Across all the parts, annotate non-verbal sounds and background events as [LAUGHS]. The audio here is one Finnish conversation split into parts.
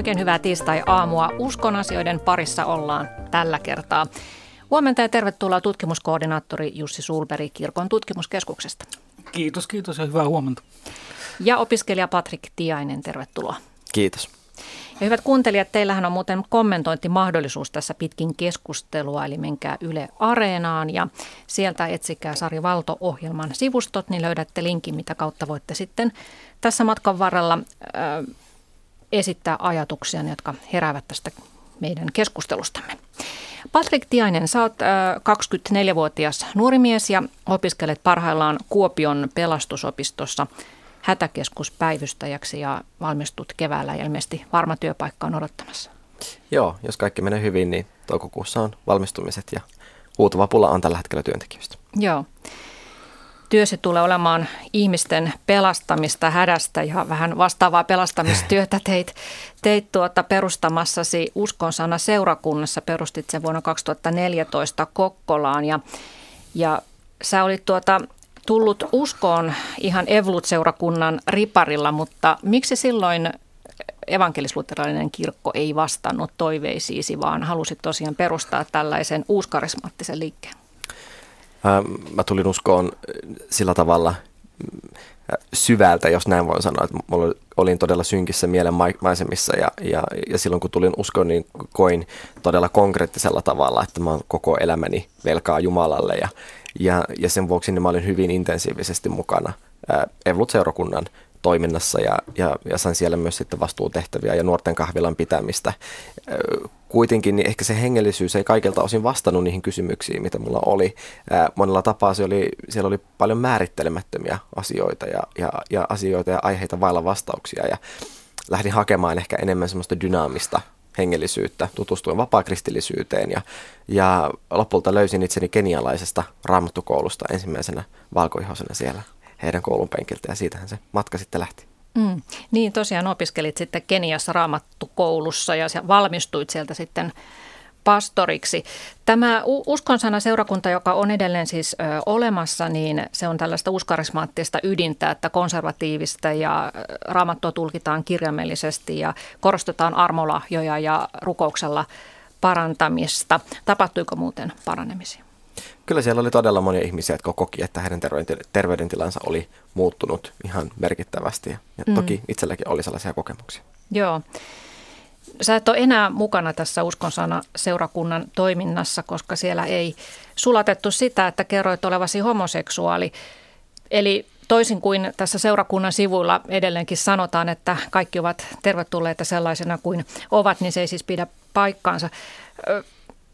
Oikein hyvää tiistai-aamua. Uskon asioiden parissa ollaan tällä kertaa. Huomenta ja tervetuloa tutkimuskoordinaattori Jussi Sulberi Kirkon tutkimuskeskuksesta. Kiitos, kiitos ja hyvää huomenta. Ja opiskelija Patrik Tiainen, tervetuloa. Kiitos. Ja hyvät kuuntelijat, teillähän on muuten kommentointimahdollisuus tässä pitkin keskustelua, eli menkää Yle Areenaan ja sieltä etsikää Sari Valto-ohjelman sivustot, niin löydätte linkin, mitä kautta voitte sitten tässä matkan varrella äh, esittää ajatuksia, jotka heräävät tästä meidän keskustelustamme. Patrik Tiainen, sä oot 24-vuotias nuori mies ja opiskelet parhaillaan Kuopion pelastusopistossa hätäkeskuspäivystäjäksi ja valmistut keväällä ja ilmeisesti varma työpaikka on odottamassa. Joo, jos kaikki menee hyvin, niin toukokuussa on valmistumiset ja huutava pula on tällä hetkellä työntekijöistä. Joo työsi tulee olemaan ihmisten pelastamista hädästä ja vähän vastaavaa pelastamistyötä [LAUGHS] teit, teit tuota perustamassasi Uskon sana seurakunnassa, perustit sen vuonna 2014 Kokkolaan ja, ja sä olit tuota, tullut uskoon ihan Evlut-seurakunnan riparilla, mutta miksi silloin evankelisluterilainen kirkko ei vastannut toiveisiisi, vaan halusit tosiaan perustaa tällaisen uuskarismaattisen liikkeen? Mä tulin uskoon sillä tavalla syvältä, jos näin voin sanoa, että mulla olin todella synkissä mielen maisemissa ja, ja, ja silloin kun tulin uskoon, niin koin todella konkreettisella tavalla, että mä oon koko elämäni velkaa Jumalalle ja, ja, ja sen vuoksi niin mä olin hyvin intensiivisesti mukana Evlut-seurakunnan toiminnassa ja, ja, ja sain siellä myös sitten vastuutehtäviä ja nuorten kahvilan pitämistä. Kuitenkin niin ehkä se hengellisyys ei kaikilta osin vastannut niihin kysymyksiin, mitä mulla oli. Monella tapaa se oli, siellä oli paljon määrittelemättömiä asioita ja, ja, ja asioita ja aiheita vailla vastauksia ja lähdin hakemaan ehkä enemmän semmoista dynaamista hengellisyyttä, tutustuin vapaakristillisyyteen ja, ja lopulta löysin itseni kenialaisesta raamattukoulusta ensimmäisenä valkoihosena siellä heidän koulun penkiltä ja siitähän se matka sitten lähti. Mm. Niin tosiaan opiskelit sitten Keniassa raamattukoulussa ja valmistuit sieltä sitten pastoriksi. Tämä uskonsana seurakunta, joka on edelleen siis ö, olemassa, niin se on tällaista uskarismaattista ydintä, että konservatiivista ja raamattua tulkitaan kirjaimellisesti ja korostetaan armolahjoja ja rukouksella parantamista. Tapahtuiko muuten paranemisia? Kyllä siellä oli todella monia ihmisiä, jotka koki, että heidän terveydentilansa oli muuttunut ihan merkittävästi. Ja mm. toki itselläkin oli sellaisia kokemuksia. Joo. Sä et ole enää mukana tässä uskonsana seurakunnan toiminnassa, koska siellä ei sulatettu sitä, että kerroit olevasi homoseksuaali. Eli toisin kuin tässä seurakunnan sivuilla edelleenkin sanotaan, että kaikki ovat tervetulleita sellaisena kuin ovat, niin se ei siis pidä paikkaansa.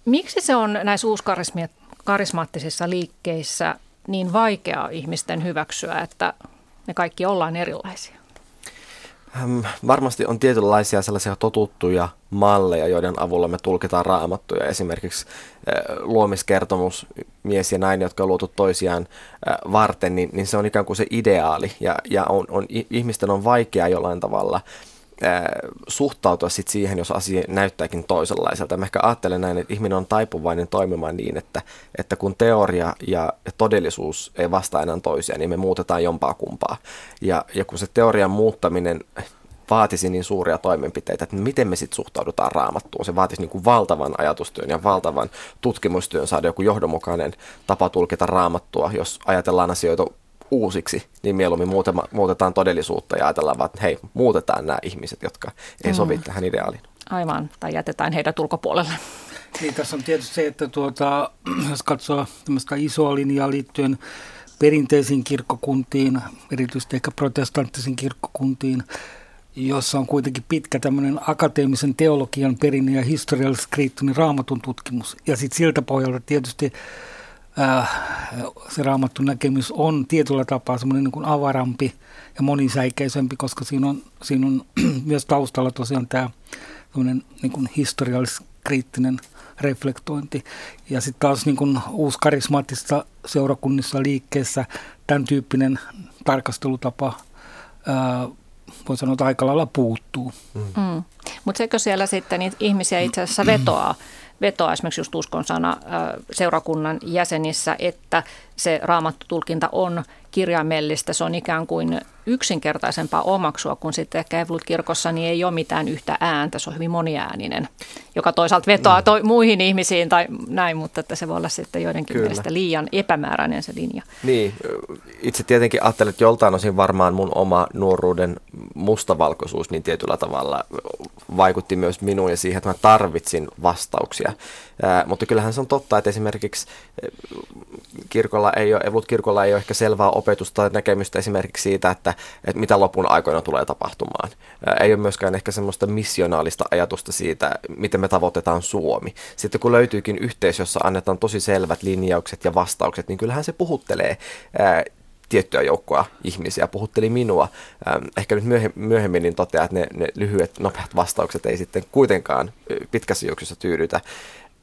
Miksi se on näissä karismaattisissa liikkeissä niin vaikeaa ihmisten hyväksyä, että me kaikki ollaan erilaisia? Varmasti on tietynlaisia sellaisia totuttuja malleja, joiden avulla me tulkitaan raamattuja. Esimerkiksi luomiskertomus, mies ja nainen, jotka on luotu toisiaan varten, niin, niin se on ikään kuin se ideaali. Ja, ja on, on, ihmisten on vaikea jollain tavalla suhtautua sit siihen, jos asia näyttääkin toisenlaiselta. Mä ehkä ajattelen näin, että ihminen on taipuvainen toimimaan niin, että, että kun teoria ja todellisuus ei vastaa enää toisiaan, niin me muutetaan jompaa kumpaa. Ja, ja kun se teorian muuttaminen vaatisi niin suuria toimenpiteitä, että miten me sitten suhtaudutaan raamattuun. Se vaatisi niin kuin valtavan ajatustyön ja valtavan tutkimustyön saada joku johdonmukainen tapa tulkita raamattua, jos ajatellaan asioita uusiksi, niin mieluummin muutema, muutetaan todellisuutta ja ajatellaan vaan, että hei, muutetaan nämä ihmiset, jotka ei mm. sovi tähän ideaaliin. Aivan, tai jätetään heidät ulkopuolelle. Niin, tässä on tietysti se, että tuota, [CLEARS THROAT] jos katsoo tämmöistä isoa linjaa liittyen perinteisiin kirkkokuntiin, erityisesti ehkä protestanttisiin kirkkokuntiin, jossa on kuitenkin pitkä tämmöinen akateemisen teologian perinne ja historialliskriittinen raamatun tutkimus. Ja sitten siltä pohjalta tietysti äh, se raamattu näkemys on tietyllä tapaa semmoinen niin avarampi ja monisäikeisempi, koska siinä on, siinä on [CLEARS THROAT] myös taustalla tosiaan tämä niin kuin historiallis-kriittinen reflektointi. Ja sitten taas niin kuin uusi karismaattista seurakunnissa liikkeessä tämän tyyppinen tarkastelutapa ää, voi sanoa, että aika lailla puuttuu. Mm. Mm. Mutta sekö siellä sitten ihmisiä itse asiassa vetoaa vetoaa esimerkiksi just uskon sana seurakunnan jäsenissä, että se raamattutulkinta on kirjaimellistä. Se on ikään kuin yksinkertaisempaa omaksua, kun sitten ehkä Evolut-kirkossa niin ei ole mitään yhtä ääntä, se on hyvin moniääninen, joka toisaalta vetoaa to- muihin ihmisiin tai näin, mutta että se voi olla sitten joidenkin Kyllä. mielestä liian epämääräinen se linja. Niin, itse tietenkin ajattelen, että joltain osin varmaan mun oma nuoruuden mustavalkoisuus niin tietyllä tavalla vaikutti myös minuun ja siihen, että mä tarvitsin vastauksia. Ää, mutta kyllähän se on totta, että esimerkiksi kirkolla ei ole, Evolut-kirkolla ei ole ehkä selvää opetusta tai näkemystä esimerkiksi siitä, että, että mitä lopun aikoina tulee tapahtumaan. Ei ole myöskään ehkä semmoista missionaalista ajatusta siitä, miten me tavoitetaan Suomi. Sitten kun löytyykin yhteisö, jossa annetaan tosi selvät linjaukset ja vastaukset, niin kyllähän se puhuttelee tiettyä joukkoa ihmisiä, puhutteli minua. Ehkä nyt myöhemmin niin toteaa, että ne, ne lyhyet, nopeat vastaukset ei sitten kuitenkaan pitkässä juoksussa tyydytä.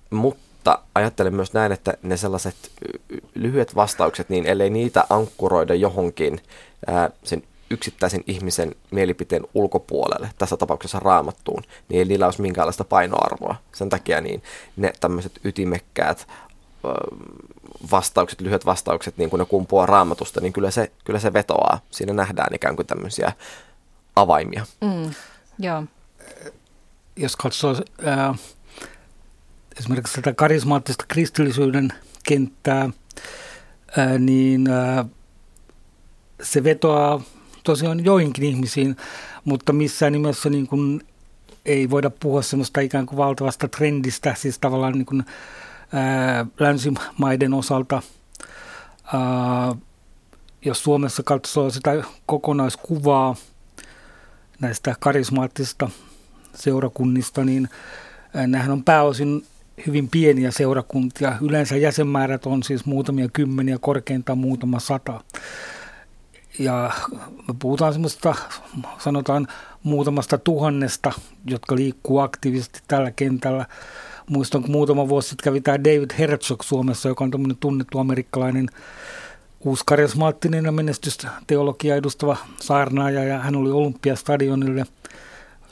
Mutta mutta ajattelen myös näin, että ne sellaiset lyhyet vastaukset, niin ellei niitä ankkuroida johonkin ää, sen yksittäisen ihmisen mielipiteen ulkopuolelle, tässä tapauksessa raamattuun, niin ei niillä olisi minkäänlaista painoarvoa. Sen takia niin ne tämmöiset ytimekkäät vastaukset, lyhyet vastaukset, niin kun ne kumpuaa raamatusta, niin kyllä se, kyllä se vetoaa. Siinä nähdään ikään kuin tämmöisiä avaimia. Mm, joo. Jos katsoo äh, esimerkiksi tätä karismaattista kristillisyyden kenttää, ää, niin se vetoaa tosiaan joihinkin ihmisiin, mutta missään nimessä niin kuin ei voida puhua semmoista ikään kuin valtavasta trendistä, siis tavallaan niin kuin, länsimaiden osalta. Jos Suomessa katsoo sitä kokonaiskuvaa näistä karismaattisista seurakunnista, niin nämähän on pääosin hyvin pieniä seurakuntia. Yleensä jäsenmäärät on siis muutamia kymmeniä, korkeintaan muutama sata. Ja me puhutaan semmoista, sanotaan muutamasta tuhannesta, jotka liikkuu aktiivisesti tällä kentällä. Muistan, kun muutama vuosi sitten kävi tämä David Herzog Suomessa, joka on tämmöinen tunnettu amerikkalainen uuskarismaattinen ja menestysteologia edustava saarnaaja, ja hän oli Olympiastadionille –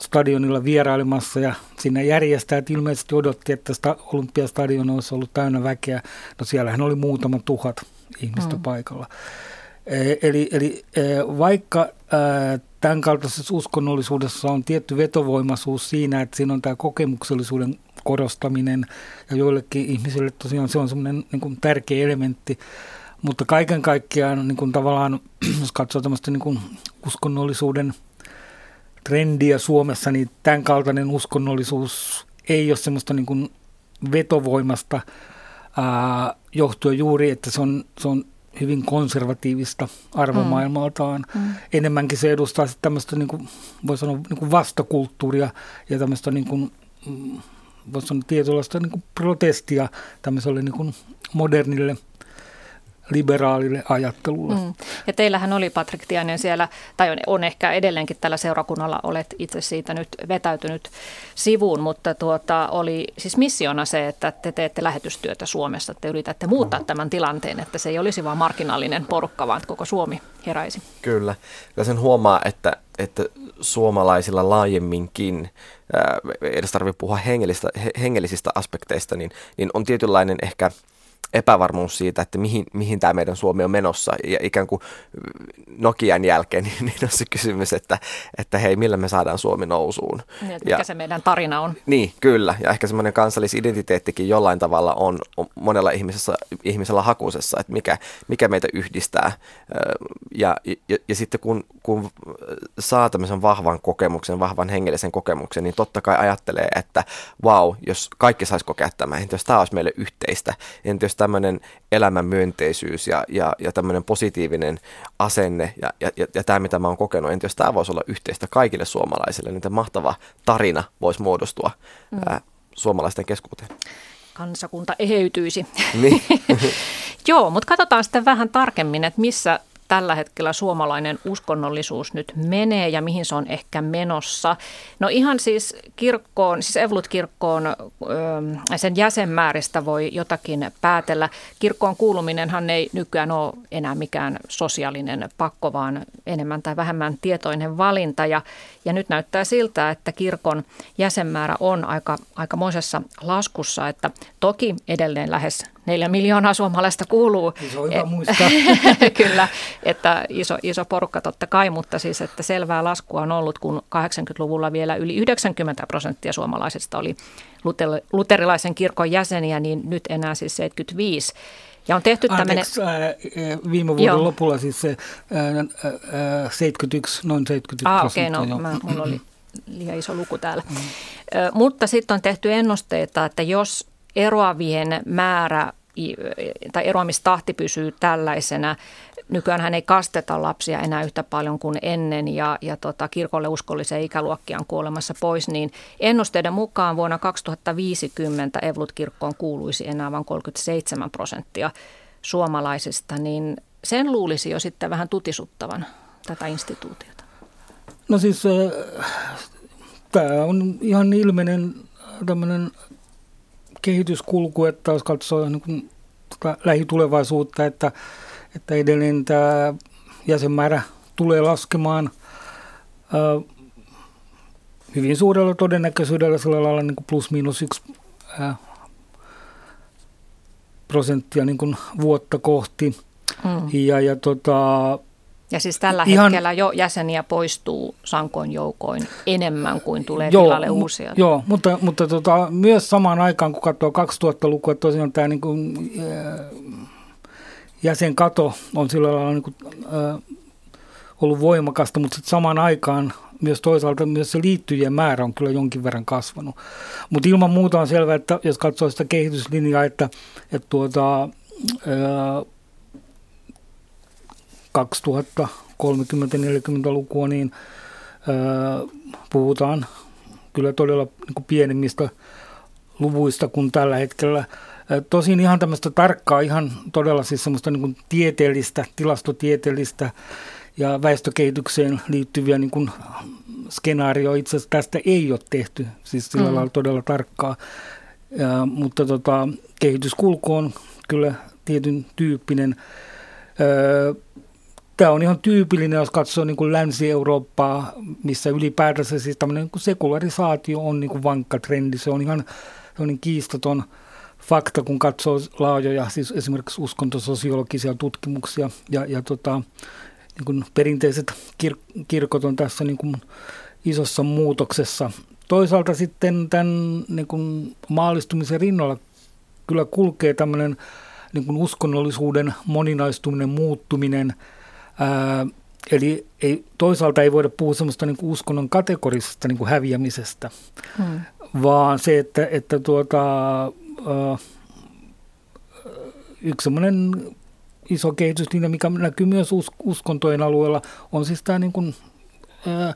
stadionilla vierailemassa ja sinne järjestäjät ilmeisesti odotti, että sitä Olympiastadion olisi ollut täynnä väkeä. No siellähän oli muutama tuhat ihmistä mm. paikalla. E, eli, eli e, vaikka tämän kaltaisessa uskonnollisuudessa on tietty vetovoimaisuus siinä, että siinä on tämä kokemuksellisuuden korostaminen ja joillekin ihmisille tosiaan se on semmoinen niin tärkeä elementti, mutta kaiken kaikkiaan niin kuin tavallaan, [CLEARS THROAT] jos katsoo tämmöistä niin kuin uskonnollisuuden – trendiä Suomessa, niin tämän kaltainen uskonnollisuus ei ole semmoista niin kuin vetovoimasta ää, johtuen juuri, että se on, se on hyvin konservatiivista arvomaailmaltaan. Mm. Mm. Enemmänkin se edustaa sitten tämmöistä, niin kuin, voi sanoa, niin kuin vastakulttuuria ja tämmöistä, niin kuin, mm, voi sanoa, tietynlaista niin kuin protestia tämmöiselle niin kuin modernille – liberaalille ajattelulle. Mm. Ja teillähän oli Patrik Tiainen siellä, tai on, on ehkä edelleenkin tällä seurakunnalla, olet itse siitä nyt vetäytynyt sivuun, mutta tuota, oli siis missiona se, että te teette lähetystyötä Suomessa, että te yritätte muuttaa mm. tämän tilanteen, että se ei olisi vain marginaalinen porukka, vaan koko Suomi heräisi. Kyllä, ja sen huomaa, että, että suomalaisilla laajemminkin, ää, edes tarvitse puhua hengellisistä aspekteista, niin, niin on tietynlainen ehkä – epävarmuus siitä, että mihin, mihin tämä meidän Suomi on menossa. Ja ikään kuin Nokian jälkeen [LAUGHS] niin, niin on se kysymys, että, että hei, millä me saadaan Suomi nousuun. Niin, mikä ja, se meidän tarina on. Niin, kyllä. Ja ehkä semmoinen kansallisidentiteettikin jollain tavalla on, on monella ihmisessä, ihmisellä hakusessa, että mikä, mikä meitä yhdistää. Ja, ja, ja sitten kun, kun saa tämmöisen vahvan kokemuksen, vahvan hengellisen kokemuksen, niin totta kai ajattelee, että wow, jos kaikki saisi kokea tämän, entä jos tämä olisi meille yhteistä, entä jos tämmöinen elämänmyönteisyys ja, ja, ja tämmöinen positiivinen asenne ja, ja, ja, ja tämä, mitä mä oon kokenut, entä jos tämä voisi olla yhteistä kaikille suomalaisille, niin tämä mahtava tarina voisi muodostua mm. ää, suomalaisten keskuuteen. Kansakunta eheytyisi. Niin. [LAUGHS] Joo, mutta katsotaan sitten vähän tarkemmin, että missä tällä hetkellä suomalainen uskonnollisuus nyt menee ja mihin se on ehkä menossa. No ihan siis kirkkoon, siis Evolut-kirkkoon sen jäsenmääristä voi jotakin päätellä. Kirkkoon kuuluminenhan ei nykyään ole enää mikään sosiaalinen pakko, vaan enemmän tai vähemmän tietoinen valinta. Ja, ja nyt näyttää siltä, että kirkon jäsenmäärä on aika, aikamoisessa laskussa, että toki edelleen lähes neljä miljoonaa suomalaista kuuluu. Se on hyvä muistaa. [LAUGHS] Kyllä, että iso, iso porukka totta kai, mutta siis että selvää laskua on ollut, kun 80-luvulla vielä yli 90 prosenttia suomalaisista oli luterilaisen kirkon jäseniä, niin nyt enää siis 75. Ja on tehty tämmöinen... viime vuoden Joo. lopulla siis se ää, ää, 71, noin 71 ah, prosenttia. Okei, okay, no mä, mulla oli liian iso luku täällä. Mm. Ö, mutta sitten on tehty ennusteita, että jos eroavien määrä tai eroamistahti pysyy tällaisena. Nykyään ei kasteta lapsia enää yhtä paljon kuin ennen ja, ja tota, kirkolle uskollisen ikäluokkia on kuolemassa pois, niin ennusteiden mukaan vuonna 2050 Evlut-kirkkoon kuuluisi enää vain 37 prosenttia suomalaisista, niin sen luulisi jo sitten vähän tutisuttavan tätä instituutiota. No siis äh, tämä on ihan ilmeinen tämmöinen kehityskulku, että jos katsoo niin kuin, tota, lähitulevaisuutta, että, että edelleen tämä jäsenmäärä tulee laskemaan äh, hyvin suurella todennäköisyydellä sillä lailla niin kuin plus miinus yksi äh, prosenttia niin kuin vuotta kohti. Mm. Ja, ja tota, ja siis tällä Ihan, hetkellä jo jäseniä poistuu sankoin joukoin enemmän kuin tulee joo, tilalle uusia. Joo, mutta, mutta tota, myös samaan aikaan, kun katsoo 2000-lukua, tosiaan tämä niin kuin, äh, jäsenkato on sillä lailla niin kuin, äh, ollut voimakasta, mutta sitten samaan aikaan myös toisaalta myös se liittyjien määrä on kyllä jonkin verran kasvanut. Mutta ilman muuta on selvää, että jos katsoo sitä kehityslinjaa, että, että tuota, äh, 2030-40-lukua, niin puhutaan kyllä todella niin pienemmistä luvuista kuin tällä hetkellä. Tosin ihan tämmöistä tarkkaa, ihan todella siis semmoista niin kuin tieteellistä, tilastotieteellistä ja väestökehitykseen liittyviä niin kuin skenaarioita itse asiassa tästä ei ole tehty, siis sillä mm. lailla todella tarkkaa. Ja, mutta tota, kehityskulku on kyllä tietyn tyyppinen. Öö, Tämä on ihan tyypillinen, jos katsoo niin kuin Länsi-Eurooppaa, missä ylipäätänsä siis tämmöinen niin sekularisaatio on niin kuin vankka trendi. Se on ihan sellainen kiistaton fakta, kun katsoo laajoja, siis esimerkiksi uskontososiologisia tutkimuksia. Ja, ja tota, niin kuin perinteiset kir- kirkot on tässä niin kuin isossa muutoksessa. Toisaalta sitten tämän niin kuin maallistumisen rinnalla kyllä kulkee tämmöinen niin kuin uskonnollisuuden moninaistuminen, muuttuminen – Ää, eli ei, toisaalta ei voida puhua semmoista niin uskonnon kategorisesta niin häviämisestä, hmm. vaan se, että, että tuota, ää, yksi semmoinen iso kehityslinja, mikä näkyy myös us, uskontojen alueella, on siis tämä niin kuin, ää,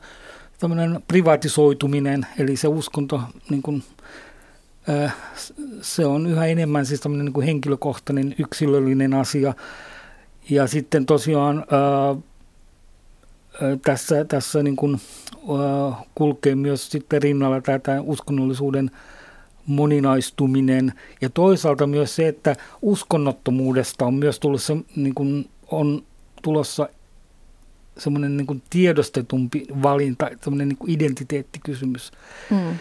privatisoituminen, eli se uskonto niin kuin, ää, se on yhä enemmän siis tämmöinen niin kuin henkilökohtainen, yksilöllinen asia, ja sitten tosiaan ää, tässä, tässä niin kuin, ää, kulkee myös sitten rinnalla tämä uskonnollisuuden moninaistuminen ja toisaalta myös se, että uskonnottomuudesta on myös tullut se, niin kuin, on tulossa semmoinen niin tiedostetumpi valinta, semmoinen niin identiteettikysymys. Mm.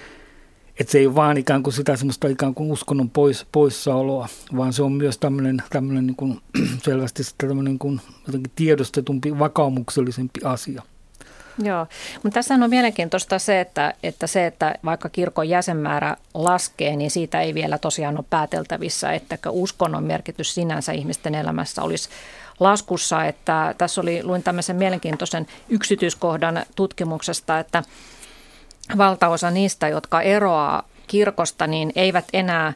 Että se ei ole vaan ikään kuin sitä semmoista ikään kuin uskonnon pois, poissaoloa, vaan se on myös tämmöinen, tämmöinen niin kuin, [CLEARS THROAT] selvästi tämmöinen niin kuin jotenkin tiedostetumpi, vakaumuksellisempi asia. Joo, mutta tässä on mielenkiintoista se että, että se, että vaikka kirkon jäsenmäärä laskee, niin siitä ei vielä tosiaan ole pääteltävissä, että uskonnon merkitys sinänsä ihmisten elämässä olisi laskussa. Että tässä oli, luin tämmöisen mielenkiintoisen yksityiskohdan tutkimuksesta, että valtaosa niistä, jotka eroaa kirkosta, niin eivät enää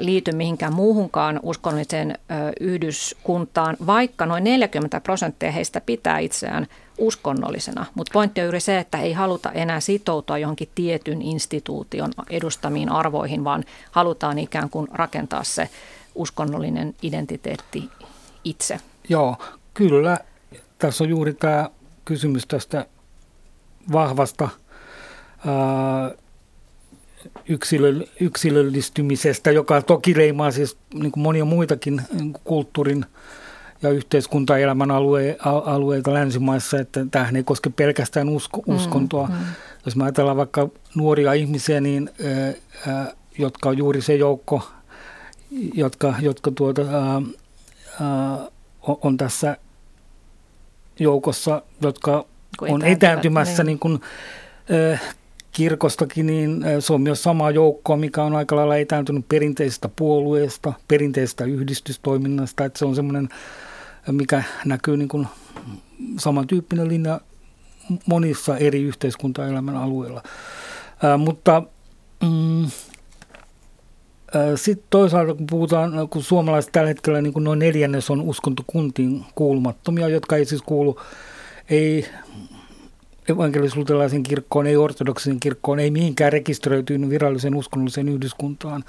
liity mihinkään muuhunkaan uskonnolliseen yhdyskuntaan, vaikka noin 40 prosenttia heistä pitää itseään uskonnollisena. Mutta pointti on juuri se, että ei haluta enää sitoutua johonkin tietyn instituution edustamiin arvoihin, vaan halutaan ikään kuin rakentaa se uskonnollinen identiteetti itse. Joo, kyllä. Tässä on juuri tämä kysymys tästä vahvasta – yksilö, yksilöllistymisestä, joka toki leimaa siis niin kuin monia muitakin niin kuin kulttuurin ja yhteiskuntaelämän alue, alueita länsimaissa, että tämähän ei koske pelkästään usko, mm, uskontoa. Mm, mm. Jos me ajatellaan vaikka nuoria ihmisiä, niin, ää, jotka on juuri se joukko, jotka, jotka tuota, ää, ää, on tässä joukossa, jotka on etääntymässä niin. Niin kuin, kirkostakin, niin se on myös sama joukko, mikä on aika lailla etääntynyt perinteisestä puolueesta, perinteisestä yhdistystoiminnasta, että se on semmoinen, mikä näkyy niin kuin samantyyppinen linja monissa eri yhteiskuntaelämän alueilla. Ää, mutta mm, sitten toisaalta kun puhutaan, kun suomalaiset tällä hetkellä niin kuin noin neljännes on uskontokuntiin kuulumattomia, jotka ei siis kuulu ei evankelis-luterilaisen kirkkoon, ei ortodoksisen kirkkoon, ei mihinkään rekisteröityyn virallisen uskonnolliseen yhdyskuntaan.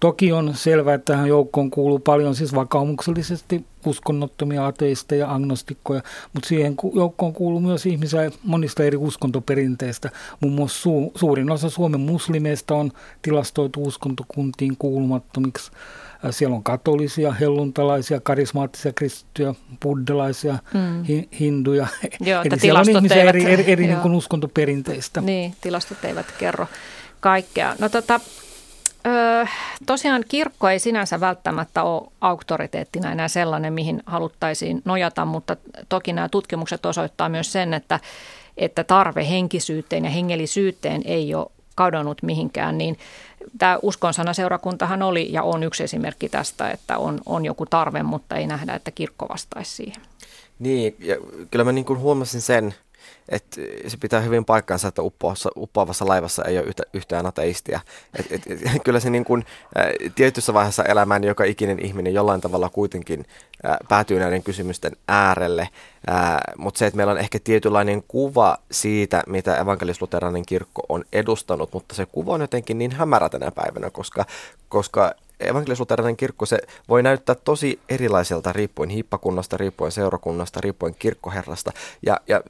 Toki on selvää, että tähän joukkoon kuuluu paljon siis vakaumuksellisesti uskonnottomia ateisteja, agnostikkoja, mutta siihen joukkoon kuuluu myös ihmisiä monista eri uskontoperinteistä. Muun muassa su- suurin osa Suomen muslimeista on tilastoitu uskontokuntiin kuulumattomiksi. Siellä on katolisia, helluntalaisia, karismaattisia kristittyjä, buddalaisia, mm. hi, hinduja. [LAUGHS] Joo, Eli siellä on ihmisiä eivät, eri, eri, eri niin kuin uskontoperinteistä. Niin, tilastot eivät kerro kaikkea. No tota, Öö, tosiaan kirkko ei sinänsä välttämättä ole auktoriteettina enää sellainen, mihin haluttaisiin nojata, mutta toki nämä tutkimukset osoittaa myös sen, että, että tarve henkisyyteen ja hengellisyyteen ei ole kadonnut mihinkään, niin tämä uskonsanaseurakuntahan oli ja on yksi esimerkki tästä, että on, on joku tarve, mutta ei nähdä, että kirkko vastaisi siihen. Niin, ja kyllä mä niin kuin huomasin sen, että se pitää hyvin paikkansa, että uppoavassa, uppoavassa laivassa ei ole yhtä, yhtään ateistia. Et, et, et, [LAUGHS] kyllä se niin kuin, ä, tietyssä vaiheessa elämään niin joka ikinen ihminen jollain tavalla kuitenkin ä, päätyy näiden kysymysten äärelle. Mutta se, että meillä on ehkä tietynlainen kuva siitä, mitä evankelis-luterilainen kirkko on edustanut, mutta se kuva on jotenkin niin hämärä tänä päivänä, koska, koska evankelis kirkko se voi näyttää tosi erilaiselta riippuen hiippakunnasta, riippuen seurakunnasta, riippuen kirkkoherrasta. Ja, ja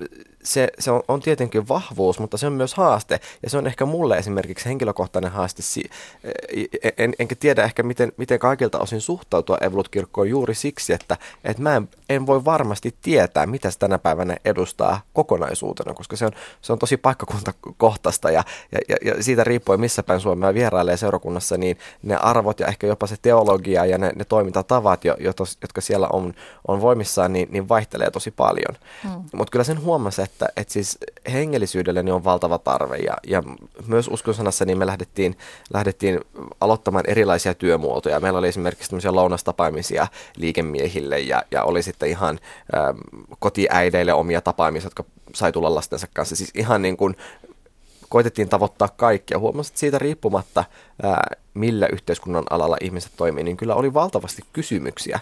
se, se on, on tietenkin vahvuus, mutta se on myös haaste. Ja se on ehkä mulle esimerkiksi henkilökohtainen haaste. E, en, enkä tiedä ehkä, miten, miten kaikilta osin suhtautua Evolut-kirkkoon juuri siksi, että, että mä en, en voi varmasti tietää, mitä se tänä päivänä edustaa kokonaisuutena, koska se on, se on tosi paikkakuntakohtaista ja, ja, ja siitä riippuen, missä päin Suomea vierailee seurakunnassa, niin ne arvot ja ehkä jopa se teologia ja ne, ne toimintatavat, jotka, jotka siellä on, on voimissaan, niin, niin vaihtelee tosi paljon. Hmm. Mutta kyllä sen huomasi, että, että siis hengellisyydelle niin on valtava tarve ja, ja myös uskonsanassa niin me lähdettiin, lähdettiin aloittamaan erilaisia työmuotoja. Meillä oli esimerkiksi tämmöisiä lounastapaamisia liikemiehille ja, ja oli sitten ihan ähm, kotiäideille omia tapaamisia, jotka sai tulla lastensa kanssa. Siis ihan niin kuin koitettiin tavoittaa kaikkia. Huomasin, että siitä riippumatta, ää, millä yhteiskunnan alalla ihmiset toimii, niin kyllä oli valtavasti kysymyksiä.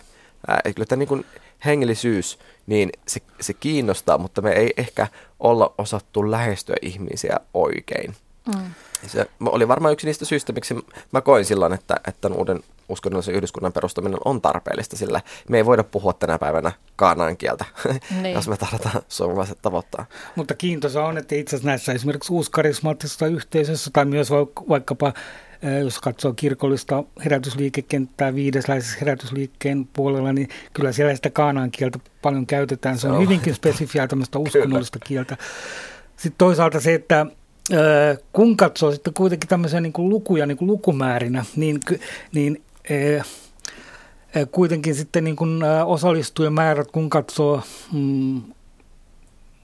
Ää, kyllä tämä niin kuin hengellisyys, niin se, se kiinnostaa, mutta me ei ehkä olla osattu lähestyä ihmisiä oikein. Mm. Se oli varmaan yksi niistä syistä, miksi mä koin silloin, että, että uuden uskonnollisen yhdyskunnan perustaminen on tarpeellista, sillä me ei voida puhua tänä päivänä kaanaan kieltä, [LAUGHS] niin. jos me tahdotaan suomalaiset tavoittaa. Mutta kiintoisa on, että itse asiassa näissä esimerkiksi uuskarismaattisessa yhteisössä tai myös vaikkapa jos katsoo kirkollista herätysliikekenttää viidesläisessä herätysliikkeen puolella, niin kyllä siellä sitä kaanaan kieltä paljon käytetään. Se on hyvinkin spesifiä tämmöistä uskonnollista kieltä. Sitten toisaalta se, että kun katsoo sitten kuitenkin tämmöisiä niin kuin lukuja niin kuin lukumäärinä, niin, niin kuitenkin sitten niin kuin määrät, kun katsoo mm,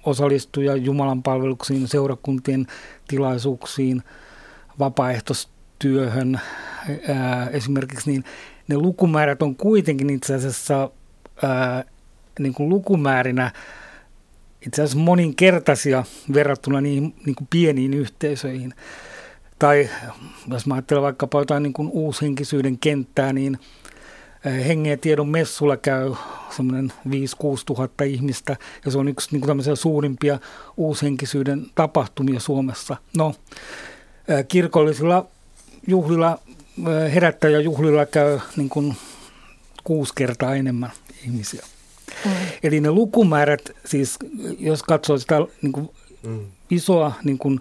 osallistuja Jumalan palveluksiin, seurakuntien tilaisuuksiin, vapaaehtoistyöhön ää, esimerkiksi, niin ne lukumäärät on kuitenkin itse asiassa ää, niin kuin lukumäärinä itse asiassa moninkertaisia verrattuna niihin niin kuin pieniin yhteisöihin. Tai jos mä ajattelen vaikkapa jotain niin kuin uushenkisyyden kenttää, niin eh, hengen ja tiedon messulla käy semmoinen 5-6 tuhatta ihmistä, ja se on yksi niin kuin suurimpia uushenkisyyden tapahtumia Suomessa. No, kirkollisilla juhlilla, eh, herättäjäjuhlilla käy niin kuin kuusi kertaa enemmän ihmisiä. Mm. Eli ne lukumäärät, siis jos katsoo sitä niin kuin mm. isoa niin kuin,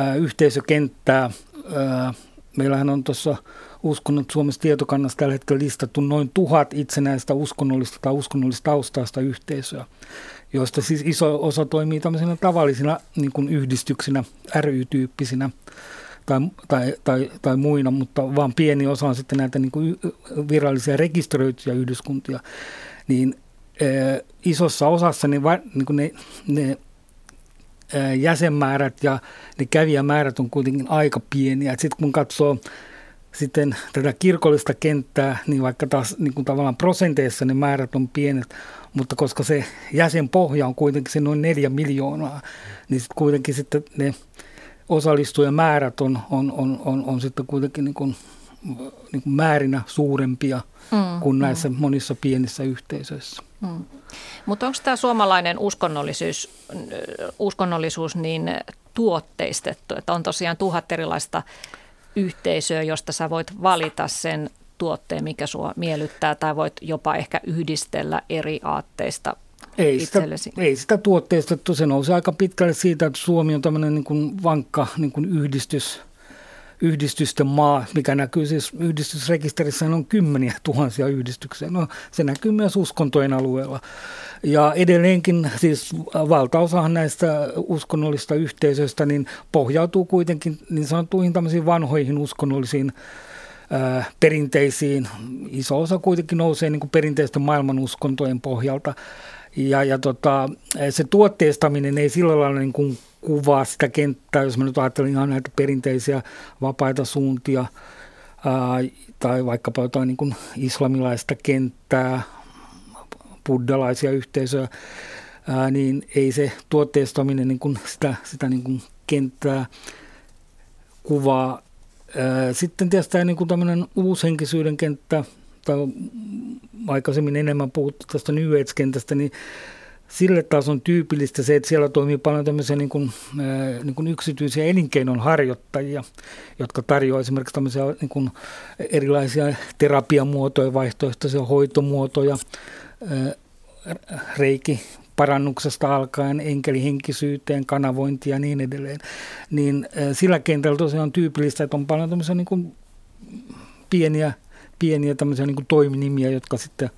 ä, yhteisökenttää, ä, meillähän on tuossa uskonnot Suomessa tietokannassa tällä hetkellä listattu noin tuhat itsenäistä uskonnollista tai uskonnollista taustaista yhteisöä, joista siis iso osa toimii tämmöisenä tavallisina niin kuin yhdistyksinä, ry-tyyppisinä tai, tai, tai, tai muina, mutta vaan pieni osa on sitten näitä niin kuin virallisia rekisteröityjä yhdyskuntia, niin ää, isossa osassa ne, niin kuin ne, ne ää, jäsenmäärät ja ne kävijämäärät on kuitenkin aika pieniä. Sitten kun katsoo sitten tätä kirkollista kenttää, niin vaikka taas niin kuin tavallaan prosenteissa ne määrät on pienet, mutta koska se jäsenpohja on kuitenkin se noin neljä miljoonaa, niin sitten kuitenkin sitten ne osallistujamäärät on, on, on, on, on sitten kuitenkin niin kuin, niin kuin määrinä suurempia mm, kuin näissä mm. monissa pienissä yhteisöissä. Mm. Mutta onko tämä suomalainen uskonnollisuus, uskonnollisuus niin tuotteistettu, että on tosiaan tuhat erilaista yhteisöä, josta sä voit valita sen tuotteen, mikä sua miellyttää, tai voit jopa ehkä yhdistellä eri aatteista ei sitä, ei sitä tuotteistettu, se nousi aika pitkälle siitä, että Suomi on tämmöinen niin kuin vankka niin kuin yhdistys, yhdistysten maa, mikä näkyy siis yhdistysrekisterissä on kymmeniä tuhansia yhdistyksiä. No, se näkyy myös uskontojen alueella. Ja edelleenkin siis valtaosahan näistä uskonnollista yhteisöistä niin pohjautuu kuitenkin niin sanottuihin tämmöisiin vanhoihin uskonnollisiin perinteisiin. Iso osa kuitenkin nousee niin kuin perinteisten maailman uskontojen pohjalta. Ja, ja tota, se tuotteistaminen ei sillä lailla niin kuin kuvaa sitä kenttää, jos mä nyt ajattelen ihan näitä perinteisiä vapaita suuntia ää, tai vaikkapa jotain niin kuin islamilaista kenttää, buddalaisia yhteisöjä, ää, niin ei se tuotteistaminen niin kuin sitä, sitä niin kuin kenttää kuvaa. Ää, sitten tietysti niin kuin uushenkisyyden kenttä, tai aikaisemmin enemmän puhuttu tästä New Age-kentästä, niin sille taas on tyypillistä se, että siellä toimii paljon tämmöisiä niin kuin, niin kuin yksityisiä elinkeinon harjoittajia, jotka tarjoavat esimerkiksi tämmöisiä niin kuin erilaisia terapiamuotoja, vaihtoehtoisia hoitomuotoja, reiki parannuksesta alkaen enkelihenkisyyteen, kanavointia ja niin edelleen, niin sillä kentällä tosiaan on tyypillistä, että on paljon tämmöisiä niin kuin pieniä, pieniä tämmöisiä niin kuin toiminimiä, jotka sitten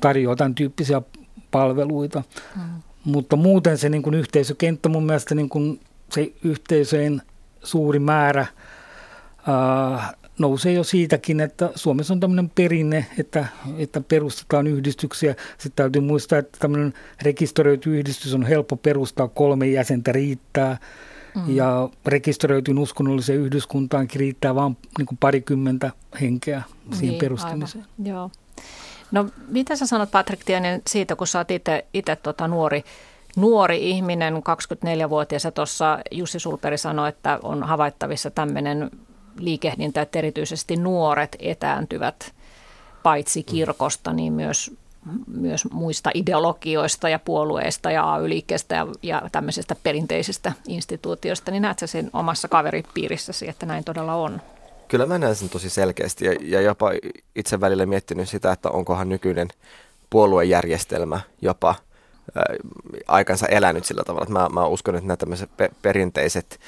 tarjoaa tämän tyyppisiä palveluita. Mm. Mutta muuten se niin kuin yhteisökenttä mun mielestä niin kuin se yhteisöjen suuri määrä ää, nousee jo siitäkin, että Suomessa on tämmöinen perinne, että, että perustetaan yhdistyksiä. Sitten täytyy muistaa, että tämmöinen rekisteröity yhdistys on helppo perustaa, kolme jäsentä riittää. Mm. Ja rekisteröityn uskonnolliseen yhdyskuntaankin riittää vain niin parikymmentä henkeä siihen niin, perustamiseen. Aivan. Joo. No mitä sä sanot Patrik Tienen siitä, kun sä oot itse tota nuori, nuori ihminen, 24-vuotias, ja tuossa Jussi Sulperi sanoi, että on havaittavissa tämmöinen liikehdintä, että erityisesti nuoret etääntyvät paitsi kirkosta, niin myös, myös muista ideologioista ja puolueista ja AY-liikkeestä ja, ja tämmöisistä perinteisistä instituutioista, niin näet sä sen omassa kaveripiirissäsi, että näin todella on? Kyllä mä näen sen tosi selkeästi ja, ja jopa itse välillä miettinyt sitä, että onkohan nykyinen puoluejärjestelmä jopa aikansa elänyt sillä tavalla, että mä, mä uskon, että nämä tämmöiset pe- perinteiset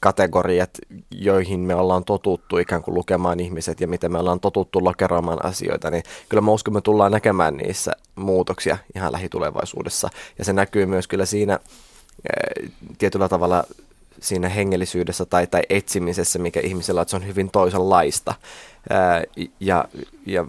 kategoriat, joihin me ollaan totuttu ikään kuin lukemaan ihmiset ja miten me ollaan totuttu lokeraamaan asioita, niin kyllä mä uskon, että me tullaan näkemään niissä muutoksia ihan lähitulevaisuudessa. Ja se näkyy myös kyllä siinä tietyllä tavalla siinä hengellisyydessä tai, tai etsimisessä, mikä ihmisellä on, että se on hyvin toisenlaista. Ja, ja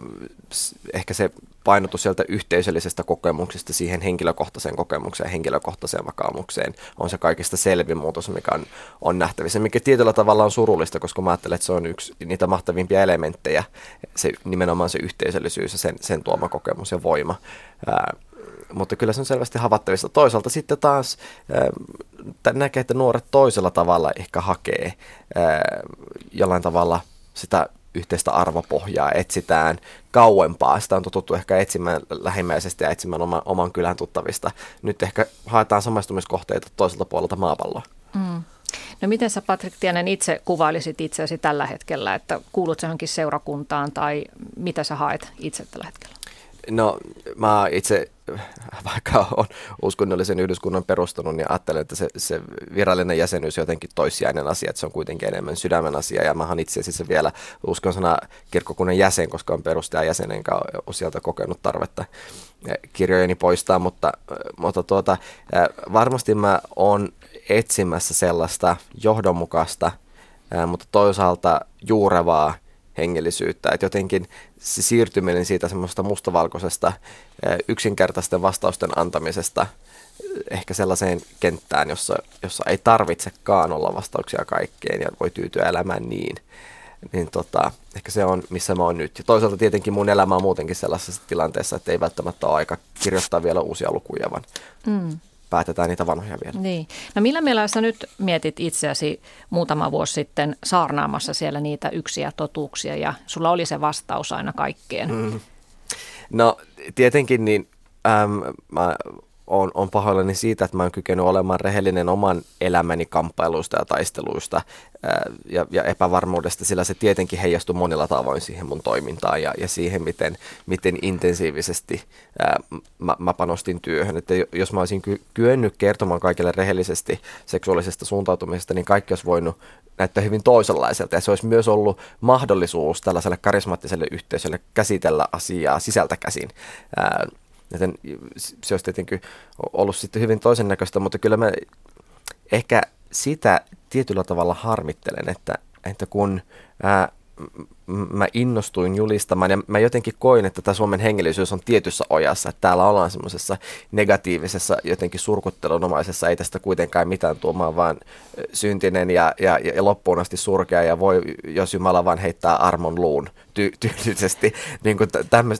ehkä se painotus sieltä yhteisöllisestä kokemuksesta siihen henkilökohtaiseen kokemukseen, henkilökohtaiseen vakaumukseen on se kaikista selvin muutos, mikä on, on nähtävissä, mikä tietyllä tavalla on surullista, koska mä ajattelen, että se on yksi niitä mahtavimpia elementtejä, se, nimenomaan se yhteisöllisyys ja sen, sen tuoma kokemus ja voima. Ää, mutta kyllä se on selvästi havattavissa. Toisaalta sitten taas äh, näkee, että nuoret toisella tavalla ehkä hakee äh, jollain tavalla sitä yhteistä arvopohjaa, etsitään kauempaa. Sitä on totuttu ehkä etsimään lähimmäisesti ja etsimään oma, oman kylän tuttavista. Nyt ehkä haetaan samaistumiskohteita toiselta puolelta maapalloa. Mm. No miten sä Patrik Tienen itse kuvailisit itseäsi tällä hetkellä, että kuulut johonkin seurakuntaan tai mitä sä haet itse tällä hetkellä? No mä itse, vaikka on uskonnollisen yhdyskunnan perustunut, niin ajattelen, että se, se virallinen jäsenyys on jotenkin toissijainen asia, että se on kuitenkin enemmän sydämen asia. Ja mä itse asiassa vielä uskon sana kirkkokunnan jäsen, koska on perustajajäsenen kanssa sieltä kokenut tarvetta eh, kirjojeni poistaa, mutta, mutta tuota, eh, varmasti mä oon etsimässä sellaista johdonmukaista mutta toisaalta juurevaa hengellisyyttä. Että jotenkin se siirtyminen siitä semmoista mustavalkoisesta yksinkertaisten vastausten antamisesta ehkä sellaiseen kenttään, jossa, jossa ei tarvitsekaan olla vastauksia kaikkeen ja voi tyytyä elämään niin. Niin tota, ehkä se on, missä mä oon nyt. Ja toisaalta tietenkin mun elämä on muutenkin sellaisessa tilanteessa, että ei välttämättä ole aika kirjoittaa vielä uusia lukuja, vaan mm päätetään niitä vanhoja vielä. Niin. No millä mielellä sä nyt mietit itseäsi muutama vuosi sitten saarnaamassa siellä niitä yksiä totuuksia ja sulla oli se vastaus aina kaikkeen? Mm. No tietenkin niin äm, mä on, on pahoillani siitä, että mä oon kykenyt olemaan rehellinen oman elämäni kamppailuista ja taisteluista ää, ja, ja epävarmuudesta, sillä se tietenkin heijastui monilla tavoin siihen mun toimintaan ja, ja siihen, miten, miten intensiivisesti ää, mä, mä panostin työhön. Että jos mä olisin ky- kyennyt kertomaan kaikille rehellisesti seksuaalisesta suuntautumisesta, niin kaikki olisi voinut näyttää hyvin toisenlaiselta ja se olisi myös ollut mahdollisuus tällaiselle karismaattiselle yhteisölle käsitellä asiaa sisältä käsin. Ää, Joten se olisi tietenkin ollut sitten hyvin toisen näköistä, mutta kyllä mä ehkä sitä tietyllä tavalla harmittelen, että, että kun ää, mä innostuin julistamaan ja mä jotenkin koin, että tämä Suomen hengellisyys on tietyssä ojassa, että täällä ollaan semmoisessa negatiivisessa jotenkin surkuttelunomaisessa, ei tästä kuitenkaan mitään tuomaan, vaan syntinen ja, ja, ja loppuun asti surkea ja voi, jos Jumala vaan heittää armon luun ty- tyylisesti, [LAUGHS] niin kuin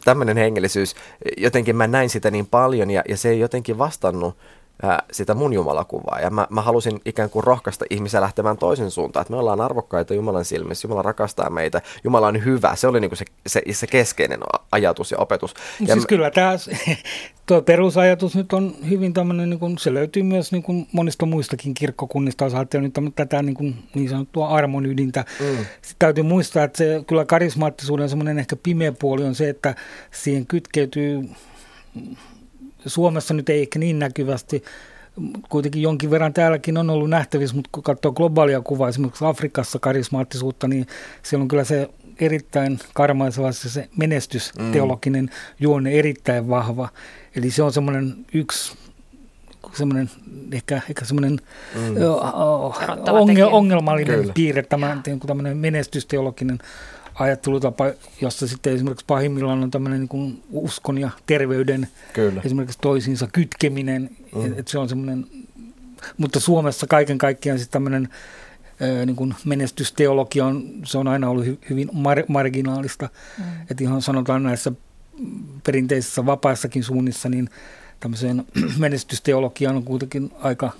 tämmöinen hengellisyys, jotenkin mä näin sitä niin paljon ja, ja se ei jotenkin vastannut ää, sitä mun Jumalakuvaa. Ja mä, mä halusin ikään kuin rohkaista ihmisiä lähtemään toisen suuntaan, että me ollaan arvokkaita Jumalan silmissä, Jumala rakastaa meitä, Jumala on hyvä. Se oli niin kuin se, se, se keskeinen ajatus ja opetus. Ja siis mä, kyllä tämä [LAUGHS] tuo perusajatus nyt on hyvin tämmöinen, niin kuin, se löytyy myös niin kuin monista muistakin kirkkokunnista, jos ajattelee nyt tätä niin, kuin, niin sanottua armon ydintä. Mm. Sitten täytyy muistaa, että se kyllä karismaattisuuden semmoinen ehkä pimeä puoli on se, että siihen kytkeytyy Suomessa nyt ei ehkä niin näkyvästi, kuitenkin jonkin verran täälläkin on ollut nähtävissä, mutta kun katsoo globaalia kuvaa, esimerkiksi Afrikassa karismaattisuutta, niin siellä on kyllä se erittäin karmaiseva se menestysteologinen mm. juonne erittäin vahva. Eli se on semmoinen yksi semmoinen ehkä, ehkä semmoinen mm. ongel, ongelmallinen Kyllä. piirre, tämä tämmöinen menestysteologinen ajattelutapa, jossa sitten esimerkiksi pahimmillaan on tämmöinen niin kuin uskon ja terveyden Kyllä. esimerkiksi toisiinsa kytkeminen, mm. että se on semmoinen, mutta Suomessa kaiken kaikkiaan sitten tämmöinen niin kuin menestysteologia on, se on aina ollut hy, hyvin mar, marginaalista, mm. että ihan sanotaan näissä perinteisissä vapaissakin suunnissa, niin tämmöiseen [CLEARS THROAT] menestysteologiaan on kuitenkin aika